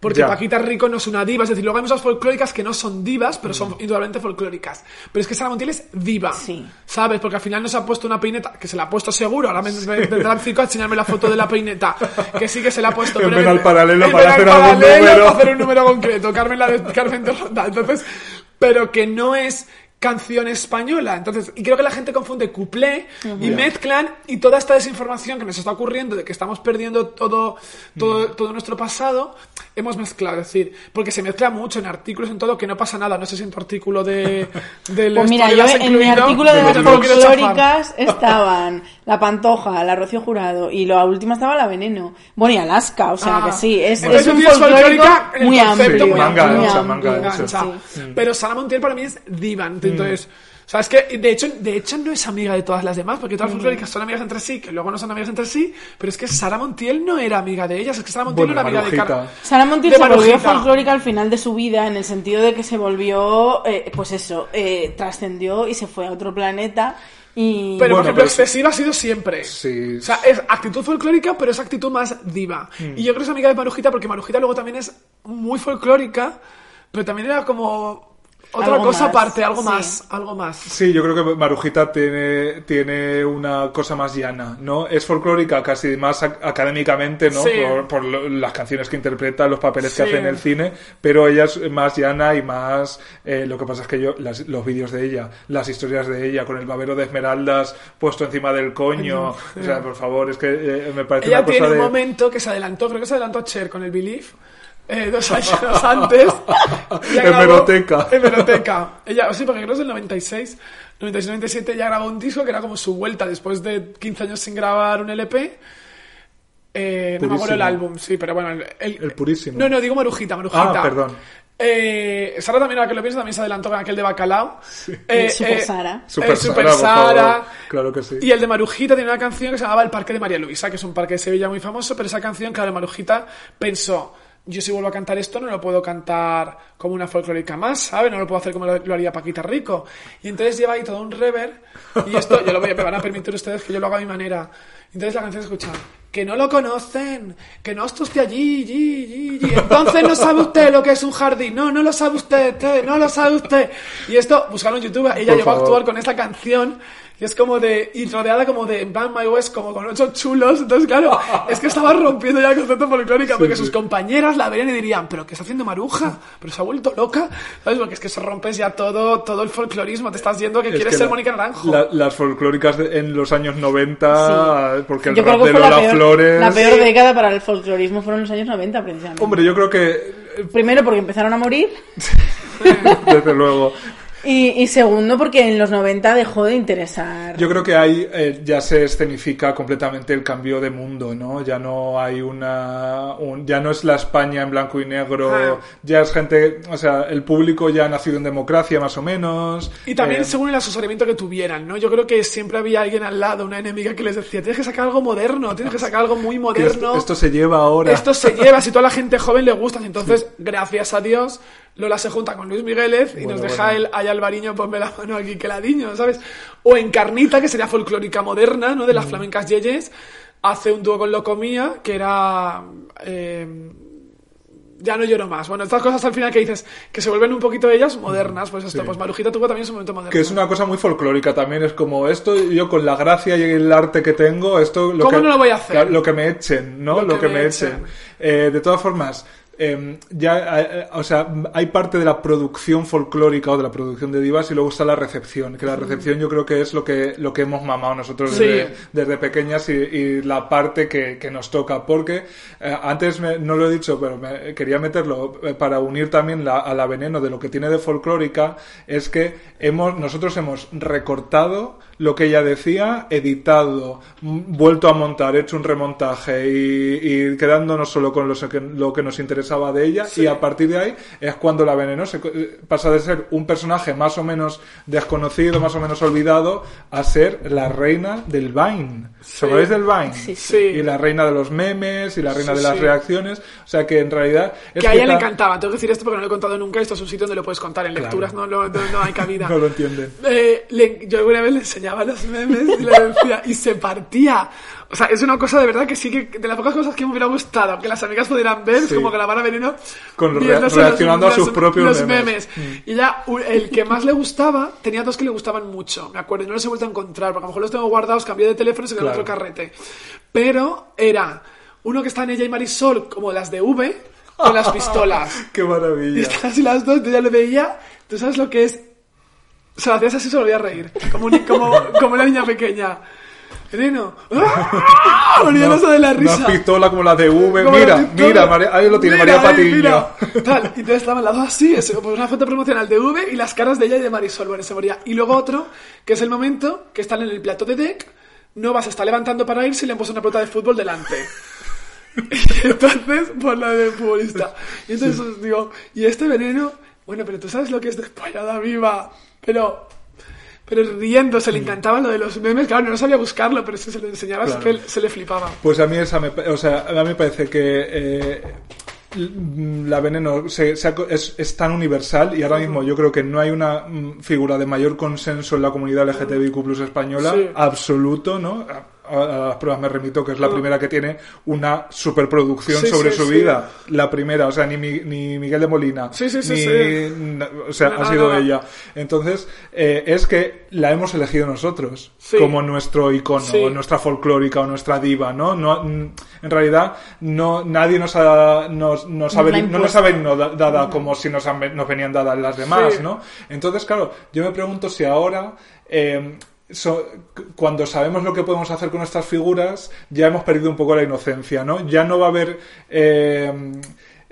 Porque Ya. Paquita Rico no es una diva, es decir, luego hay muchas folclóricas que no son divas, pero son indudablemente folclóricas. Pero es que Sara Montiel es diva. Sí. ¿Sabes? Porque al final no se ha puesto una peineta, que se la ha puesto seguro, ahora me vendrá el circo a enseñarme la foto de la peineta, que sí que se la ha puesto. [LAUGHS] En pero Ven al Paralelo en para hacer algún número. para hacer un número concreto, Carmen, la de, Carmen de Ronda. Entonces, pero que no es canción española. Entonces, y creo que la gente confunde cuplé y mezclan y toda esta desinformación que nos está ocurriendo de que estamos perdiendo todo, todo, todo nuestro pasado, hemos mezclado. Es decir, porque se mezcla mucho en artículos, en todo, que no pasa nada. No sé si en tu artículo de, [LAUGHS] del Pues mira, yo en mi incluido, artículo de las folclóricas estaban la Pantoja, la Rocío Jurado y la última estaba la Veneno. Bueno, y Alaska, o sea Ah, que sí, es, es un folclórico muy amplio. muy Manga muy ancha, amplio, manga ancha. engancha. sí. Pero Sara Montiel para mí es diva. Entonces, ¿sabes qué? De hecho, de hecho no es amiga de todas las demás, porque todas las folclóricas son amigas entre sí, que luego no son amigas entre sí, pero es que Sara Montiel no era amiga de ellas, es que Sara Montiel Bueno, no era amiga de Marujita. Car Sara Montiel de se volvió folclórica al final de su vida, en el sentido de que se volvió, eh, pues eso, eh, trascendió y se fue a otro planeta. Y Pero, Bueno, por ejemplo, pero- excesiva ha sido siempre. Sí. O sea, es actitud folclórica, pero es actitud más diva. Mm. Y yo creo que es amiga de Marujita, porque Marujita luego también es muy folclórica, pero también era como otra Algo cosa más, aparte, algo sí. más, algo más. Sí, yo creo que Marujita tiene, tiene una cosa más llana, ¿no? Es folclórica casi más ac- académicamente, ¿no? Sí. Por, por las canciones que interpreta, los papeles que Sí. hace en el cine, pero ella es más llana y más... eh, lo que pasa es que yo, las- los vídeos de ella, las historias de ella, con el babero de esmeraldas puesto encima del coño, o sea, por favor, es que eh, me parece Ella una cosa tiene un de... momento que se adelantó, creo que se adelantó a Cher con el Believe. Eh, dos años antes. [LAUGHS] Hemeroteca. Hemeroteca. Ella, sí, porque creo que es del 96. 96-97 ya grabó un disco que era como su vuelta después de 15 años sin grabar un LP. Eh, no me acuerdo el álbum, sí, pero bueno. El, El purísimo. No, no, digo Marujita, Marujita. Ah, perdón. Eh, Sara también, ahora que lo pienso, también se adelantó con aquel de Bacalao. Eh, Super eh, Sara. Super eh, Super Sara, Sara. Claro que sí. Y el de Marujita tiene una canción que se llamaba El Parque de María Luisa, que es un parque de Sevilla muy famoso, pero esa canción, claro, Marujita pensó, yo si vuelvo a cantar esto no lo puedo cantar como una folclórica más, ¿sabes? No lo puedo hacer como lo, lo haría Paquita Rico. Y entonces lleva ahí todo un rever, y esto yo lo voy a, me van a permitir ustedes que yo lo haga a mi manera. Entonces la canción escucha, que no lo conocen, que no usted allí, allí, entonces no sabe usted lo que es un jardín, no, no lo sabe usted, te, no lo sabe usted. Y esto, buscarlo en YouTube, ella Por llegó a actuar con esta canción y es como de, y rodeada como de Van My West, como con ocho chulos. Entonces, claro, es que estaba rompiendo ya el concepto folclórico, porque sus compañeras la verían y dirían, ¿pero qué está haciendo Maruja? ¿Pero se ha vuelto loca? ¿Sabes? Porque es que se rompes ya todo, todo el folclorismo. Te estás yendo que Es quieres que ser la- Mónica Naranjo. la- las folclóricas de- en los años 90, porque el Yo creo rap que de fue la Lola peor, Flores... la peor década para el folclorismo fueron los años 90, precisamente. Hombre, yo creo que, Primero porque empezaron a morir [LAUGHS] desde luego, y, y segundo porque en los 90 dejó de interesar. yo creo que ahí eh, ya se escenifica completamente el cambio de mundo, ¿no? Ya no hay una, un- ya no es la España en blanco y negro, Ah. ya es gente, o sea, el público ya ha nacido en democracia más o menos. Y también eh, según el asesoramiento que tuvieran, ¿no? Yo creo que siempre había alguien al lado, una enemiga que les decía, tienes que sacar algo moderno, tienes que sacar algo muy moderno. esto, esto se lleva ahora. Esto se lleva, si toda la [LAUGHS] gente joven le gusta. Entonces, gracias a Dios, Lola se junta con Luis Migueles y Bueno, nos deja bueno. el ay Alvariño, ponme la mano aquí que ladino, ¿sabes? O Encarnita, que sería folclórica moderna, ¿no? De Mm. las flamencas yeyes, hace un dúo con Locomía, que era... eh, ya no lloro más. Bueno, estas cosas al final que dices que se vuelven un poquito ellas modernas, pues esto, Sí. pues Marujita tuvo también su momento moderno. Que es una cosa muy folclórica también, es como esto, yo con la gracia y el arte que tengo, esto lo ¿Cómo que, no lo voy a hacer? Lo que me echen, ¿no? Lo, que, me echen. Eh, de todas formas, eh, ya, eh, o sea, hay parte de la producción folclórica o de la producción de divas y luego está la recepción, que la recepción yo creo que es lo que, lo que hemos mamado nosotros Sí. desde, desde pequeñas y, y la parte que, que nos toca, porque eh, antes me- no lo he dicho, pero me- quería meterlo eh, para unir también la- a la veneno de lo que tiene de folclórica, es que hemos, nosotros hemos recortado lo que ella decía, editado, vuelto a montar, hecho un remontaje y, y quedándonos solo con los lo que nos interesaba de ella y a partir de ahí es cuando la veneno se, eh, pasa de ser un personaje más o menos desconocido, más o menos olvidado, a ser la reina del Vine. ¿Os acordáis del Vine? Sí, sí. Y la reina de los memes y la reina Sí, de las sí. reacciones. O sea que en realidad... es Que a ella le encantaba, tengo que decir esto porque no lo he contado nunca, esto es un sitio donde lo puedes contar, en lecturas no, lo- no, no hay cabida. [LAUGHS] No lo entienden. Eh, le- yo alguna vez le enseñaba los memes y le decía, y se partía. O sea, es una cosa de verdad que sí que, de las pocas cosas que me hubiera gustado, que las amigas pudieran ver, Sí. como grabar a Veneno Con re- reaccionando a sus propios los memes. Mm. Y ya, el que más le gustaba, tenía dos que le gustaban mucho, me acuerdo, y no los he vuelto a encontrar, porque a lo mejor los tengo guardados, cambié de teléfono y se quedó Claro. otro carrete. Pero era uno que está en ella y Marisol, como las de V, con las pistolas. [LAUGHS] ¡Qué Y maravilla! están así las dos, yo ya lo veía. ¿Tú sabes lo que es? O sea, hacías así, se volvía a reír. Como, un- como, como una niña pequeña. Veneno. ¡Ah! De la risa. Una pistola como la de V. Como Mira, la pistola. mira, María- ahí lo tiene Mira, María ahí, Patiño. mira. Tal, y entonces estaban las dos así, eso, pues una foto promocional de V y las caras de ella y de Marisol. Bueno, se moría. Y luego otro, que es el momento que están en el plato de deck, Nova se está levantando para irse y le han puesto una pelota de fútbol delante. [LAUGHS] Y entonces, por la de futbolista. Y entonces os digo, y este veneno, bueno, pero tú sabes lo que es despollada viva, pero. Pero riendo, se le encantaba lo de los memes, claro, no sabía buscarlo, pero si se lo enseñabas, Claro. que él- se le flipaba. Pues a mí esa me, o sea, a mí me parece que eh, la veneno se- se ha co- es, es tan universal y ahora mismo yo creo que no hay una mm, figura de mayor consenso en la comunidad LGTBIQ española Sí. absoluto, ¿no? A, las pruebas me remito que es la primera que tiene una superproducción Sí, sobre sí, su sí. vida. La primera, o sea, ni, ni Miguel de Molina, Sí, sí, sí, ni, o sea, Nada, ha sido ella. Entonces, eh, es que la hemos elegido nosotros como nuestro icono, o nuestra folclórica o nuestra diva, ¿no? no mm, en realidad, no, nadie nos ha, nos, nos ha no nos ha venido da- dada como si nos, han nos venían dadas las demás. ¿no? Entonces, claro, yo me pregunto si ahora, eh, so- cuando sabemos lo que podemos hacer con estas figuras, ya hemos perdido un poco la inocencia, ¿no? Ya no va a haber... eh,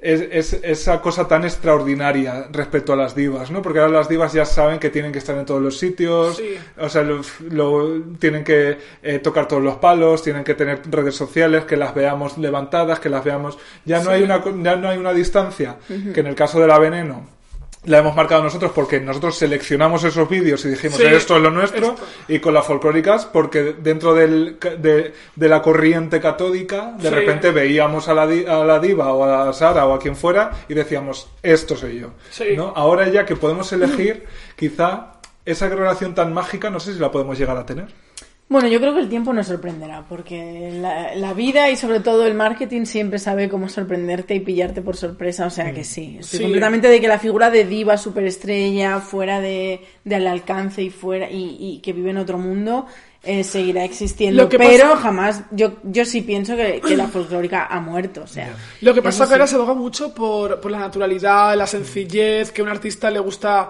es, es- esa cosa tan extraordinaria respecto a las divas, ¿no? Porque ahora las divas ya saben que tienen que estar en todos los sitios, Sí. o sea, lo, lo- tienen que eh, tocar todos los palos, tienen que tener redes sociales, que las veamos levantadas, que las veamos. Ya no hay una ya no hay una distancia que en el caso de la veneno la hemos marcado nosotros porque nosotros seleccionamos esos vídeos y dijimos Sí, esto es lo nuestro esto. y con las folclóricas porque dentro del, de, de la corriente catódica de Sí. repente veíamos a la, a la diva o a Sara o a quien fuera y decíamos esto soy yo Sí. ¿no? ahora ya que podemos elegir quizá esa relación tan mágica no sé si la podemos llegar a tener Bueno, yo creo que el tiempo nos sorprenderá, porque la, la vida y sobre todo el marketing siempre sabe cómo sorprenderte y pillarte por sorpresa, o sea que sí. Estoy Sí. completamente de que la figura de diva superestrella, fuera de, del alcance y fuera y, y que vive en otro mundo, eh, seguirá existiendo. Lo que pero pasa- jamás, yo, yo sí pienso que, que la folclórica ha muerto, o sea. Lo que pasa es que ahora se aboga mucho por, por la naturalidad, la sencillez, que a un artista le gusta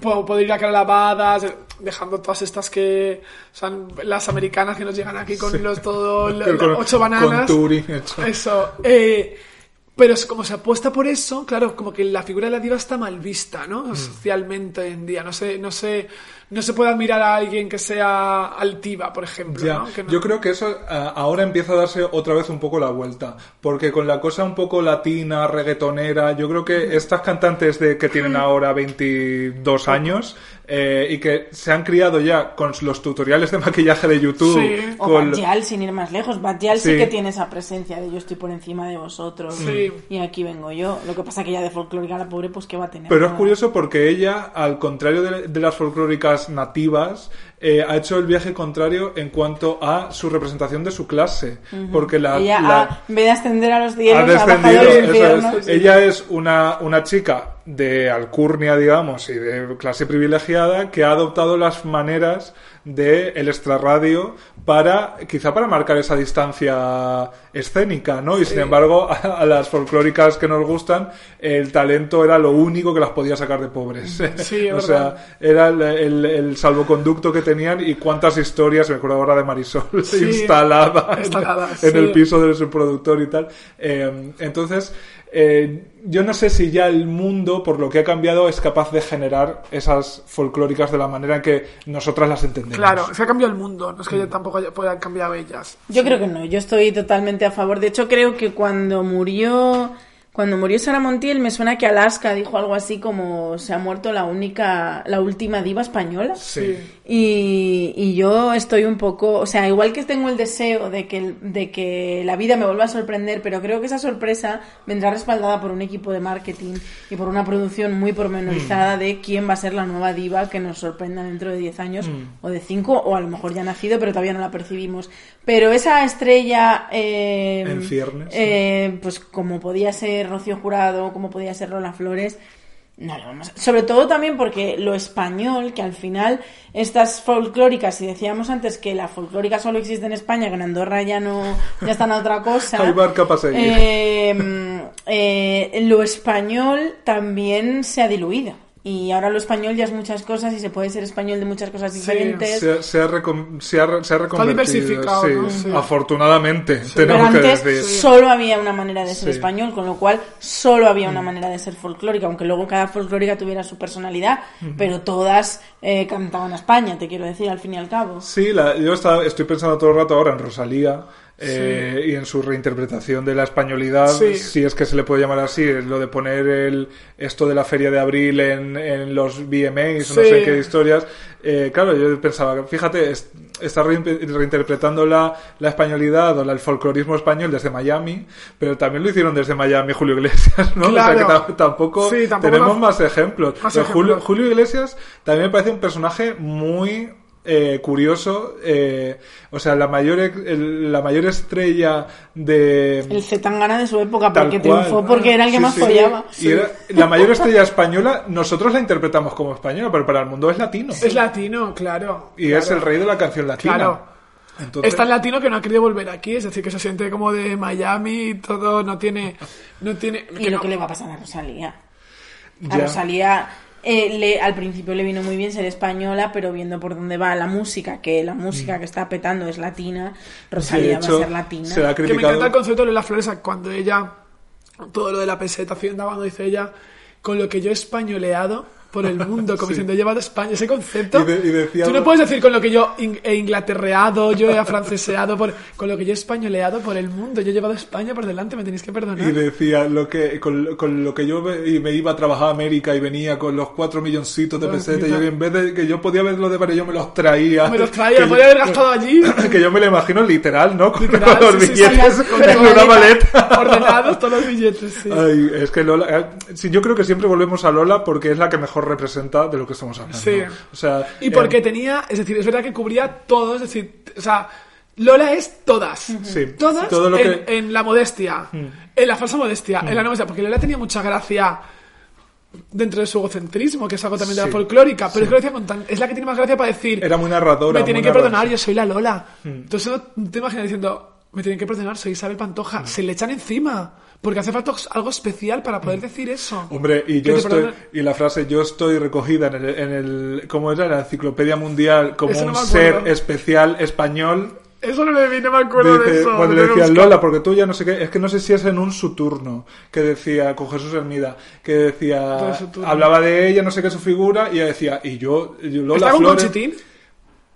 poder ir a cara lavadas, dejando todas estas que son las americanas que nos llegan aquí con los todo [LAUGHS] Con- ocho bananas. con hecho. Eso. eh, pero es como se apuesta por eso, claro, como que la figura de la diva está mal vista, ¿no? Mm. Socialmente hoy en día. No se, no se, no se puede admirar a alguien que sea altiva, por ejemplo. Ya, ¿no? Que no- Yo creo que eso ah, ahora empieza a darse otra vez un poco la vuelta, porque con la cosa un poco latina, reggaetonera, yo creo que estas cantantes de que tienen ahora 22 años eh, y que se han criado ya con los tutoriales de maquillaje de YouTube, Sí. O con Bad sin ir más lejos. Bad sí. Sí. que tiene esa presencia de yo estoy por encima de vosotros. Sí. Y aquí vengo yo. Lo que pasa que ya de folclórica la pobre, pues ¿qué va a tener? Pero es curioso porque ella, al contrario de, de las folclóricas nativas, eh, ha hecho el viaje contrario en cuanto a su representación de su clase. Porque la, Ella, la- ha- en vez de ascender a los ha cielos, ha, descendido, bajado es. Ella es una, una chica de alcurnia, digamos, y de clase privilegiada que ha adoptado las maneras de el extrarradio para, quizá para marcar esa distancia escénica, ¿no? Y sin embargo, a, [LAUGHS] a las folclóricas que nos gustan, el talento era lo único que las podía sacar de pobres. Sí, [LAUGHS] o sea, era el, el- el salvoconducto que tenían y cuántas historias, me acuerdo ahora de Marisol, [LAUGHS] Sí, instalada, en- instalada, en, sí. el piso de su productor y tal. Eh, entonces, eh, yo no sé si ya el mundo, por lo que ha cambiado, es capaz de generar esas folclóricas de la manera en que nosotras las entendemos. Claro, se ha cambiado el mundo, no es que tampoco haya- puedan cambiar ellas. Yo creo que no, yo estoy totalmente a favor. De hecho, creo que cuando murió cuando murió Sara Montiel me suena que Alaska dijo algo así como se ha muerto la única la última diva española. Sí. Y, y yo estoy un poco, o sea, igual que tengo el deseo de que, de que la vida me vuelva a sorprender, pero creo que esa sorpresa vendrá respaldada por un equipo de marketing y por una producción muy pormenorizada de quién va a ser la nueva diva que nos sorprenda dentro de 10 años o de 5, o a lo mejor ya ha nacido, pero todavía no la percibimos. Pero esa estrella... eh, En ciernes, eh, pues como podía ser Rocío Jurado, como podía ser Lola Flores, no lo vamos a- Sobre todo también porque lo español, que al final estas folclóricas, si decíamos antes que la folclórica solo existe en España, que en Andorra ya no, ya están a otra [LAUGHS] cosa. Hay barca para seguir. eh, eh, lo español también se ha diluido. Y ahora lo español ya es muchas cosas y se puede ser español de muchas cosas diferentes. Se, se ha recon- se ha se ha reconvertido. diversificado, sí, ¿no? Sí. Afortunadamente, Pero tenemos que antes decir. solo había una manera de ser Sí. Mm. español, con lo cual solo había una manera de ser folclórica, aunque luego cada folclórica tuviera su personalidad, pero todas eh, cantaban a España, te quiero decir, al fin y al cabo. Sí, la- yo estaba- estoy pensando todo el rato ahora en Rosalía eh, y en su reinterpretación de la españolidad, Sí. si es que se le puede llamar así, lo de poner el, esto de la Feria de Abril en, en los VMAs, no Sí. sé qué historias. Eh, claro, yo pensaba, fíjate, es- está rein- reinterpretando la, la españolidad o la- el folclorismo español desde Miami, pero también lo hicieron desde Miami Julio Iglesias, ¿no? O sea que tampoco, tenemos no- más ejemplos. Más Julio, ejemplos. Julio Iglesias también me parece un personaje muy eh, curioso. eh, o sea, la mayor, el- la mayor estrella de. El Zetangana de su época, porque cual. triunfó porque era el que Sí, más sí. follaba. Y era la mayor estrella española, nosotros la interpretamos como española, pero para el mundo es latino. Es latino, claro. y claro. es el rey de la canción latina. Claro. Entonces, Es tan latino que no ha querido volver aquí, es decir, que se siente como de Miami y todo, no tiene... No tiene Y lo que le va a pasar a Rosalía. A ya. Rosalía eh, le, al principio le vino muy bien ser española, pero viendo por dónde va la música, que la música que está petando es latina, Rosalía Mm. hecho, va a ser latina. se la Que me encanta el concepto de las flores cuando ella, todo lo de la peseta hacienda, cuando dice ella, con lo que yo he españoleado por el mundo, como Sí. diciendo, he llevado a España, ese concepto. Y de- y decía Tú no algo- puedes decir con lo que yo in- he inglaterreado, yo he afranceseado, por, con lo que yo he españoleado por el mundo, yo he llevado a España por delante, me tenéis que perdonar. Y decía lo que con, con lo que yo ve- y me iba a trabajar a América y venía con los cuatro milloncitos de pesetas, yo en vez de que yo podía verlo de varios, yo me los traía. Me los traía, Que podía yo- haber gastado allí. [COUGHS] Que yo me lo imagino literal, ¿no? Con Literal, los sí, billetes sí, con en una maleta. Ordenados todos los billetes, sí. Ay, es que Lola, eh, sí, yo creo que siempre volvemos a Lola porque es la que mejor representa de lo que estamos hablando. Sí. O sea, Y porque eh, tenía, es decir, es verdad que cubría todo, es decir, o sea, Lola es todas. Sí, Todas todo lo en, que- en la modestia, en la falsa modestia, en la no modestia, porque Lola tenía mucha gracia dentro de su egocentrismo, que es algo también de la folclórica, pero es que tan- la que tiene más gracia para decir, Era muy narradora. me tienen que perdonar, narradora. yo soy la Lola. Entonces no te imaginas diciendo, me tienen que perdonar, soy Isabel Pantoja, se le echan encima, porque hace falta algo especial para poder decir eso. Hombre, y yo estoy, y la frase yo estoy recogida en el, en el ¿cómo era? En la enciclopedia mundial como no un ser especial español. Eso no me, no me acuerdo de Dice, eso. cuando le decían. Lola, porque tú ya no sé qué, es que no sé si es en un su turno, que decía, con Jesús Hermida, que decía, hablaba de ella, no sé qué, su figura, y ella decía, y yo, yo Lola ¿Está con Conchitín?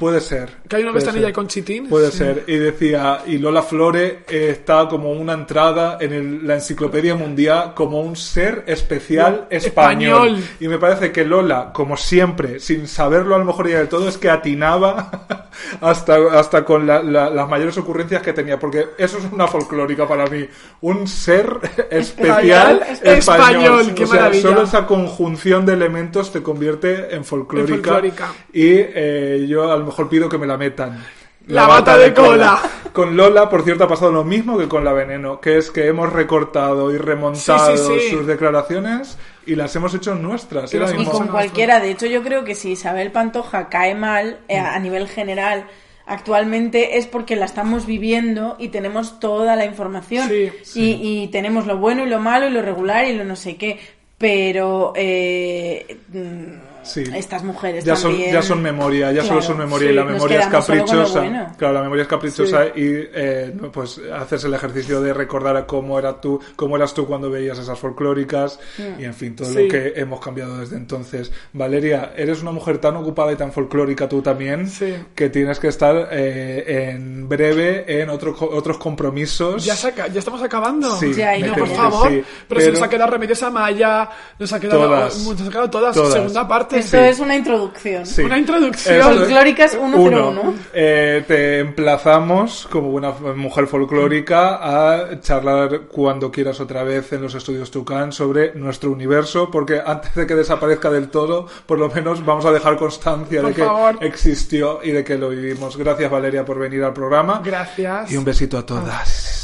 Puede ser. Que hay una ventanilla ser. con Chitín. Puede Sí. ser. Y decía, y Lola Flores eh, está como una entrada en el- la enciclopedia mundial como un ser especial español. Español. Y me parece que Lola, como siempre, sin saberlo a lo mejor ya del todo, es que atinaba hasta, hasta con la- la- las mayores ocurrencias que tenía, porque eso es una folclórica para mí. Un ser [LAUGHS] especial Español, español. español, qué o sea, maravilla. solo esa conjunción de elementos te convierte en folclórica. En folclórica. Y eh, yo a lo mejor pido que me la metan. La bata de cola. Con Lola, por cierto, ha pasado lo mismo que con la Veneno, que es que hemos recortado y remontado Sí, sí, sí. sus declaraciones y las hemos hecho nuestras. Y Y con cualquiera, de hecho yo creo que si Isabel Pantoja cae mal eh, a nivel general actualmente es porque la estamos viviendo y tenemos toda la información. Sí, Y, y tenemos lo bueno y lo malo y lo regular y lo no sé qué, pero eh, mm, Sí. estas mujeres ya son, ya son memoria, ya solo son memoria sí, y la memoria es caprichosa. bueno. Claro, la memoria es caprichosa y eh, pues hacerse el ejercicio de recordar a cómo era tú, cómo eras tú cuando veías esas folclóricas y en fin, todo Sí. lo que hemos cambiado desde entonces. Valeria, eres una mujer tan ocupada y tan folclórica tú también Sí. que tienes que estar eh, en breve en otro, otros compromisos. Ya, se aca- ya estamos acabando. Sí, Ya, y me no, temo por favor. sí, pero, se nos ha quedado Remedios Amaya, nos ha quedado Todas. nos ha quedado todas. Todas. Segunda parte. Esto Sí. es una introducción. Sí. Una introducción. Eso es. Folclóricas 101. Uno, eh, te emplazamos, como buena mujer folclórica, a charlar cuando quieras otra vez en los estudios Tucán sobre nuestro universo, porque antes de que desaparezca del todo, por lo menos vamos a dejar constancia Por de que favor. existió y de que lo vivimos. Gracias, Valeria, por venir al programa. Gracias. Y un besito a todas.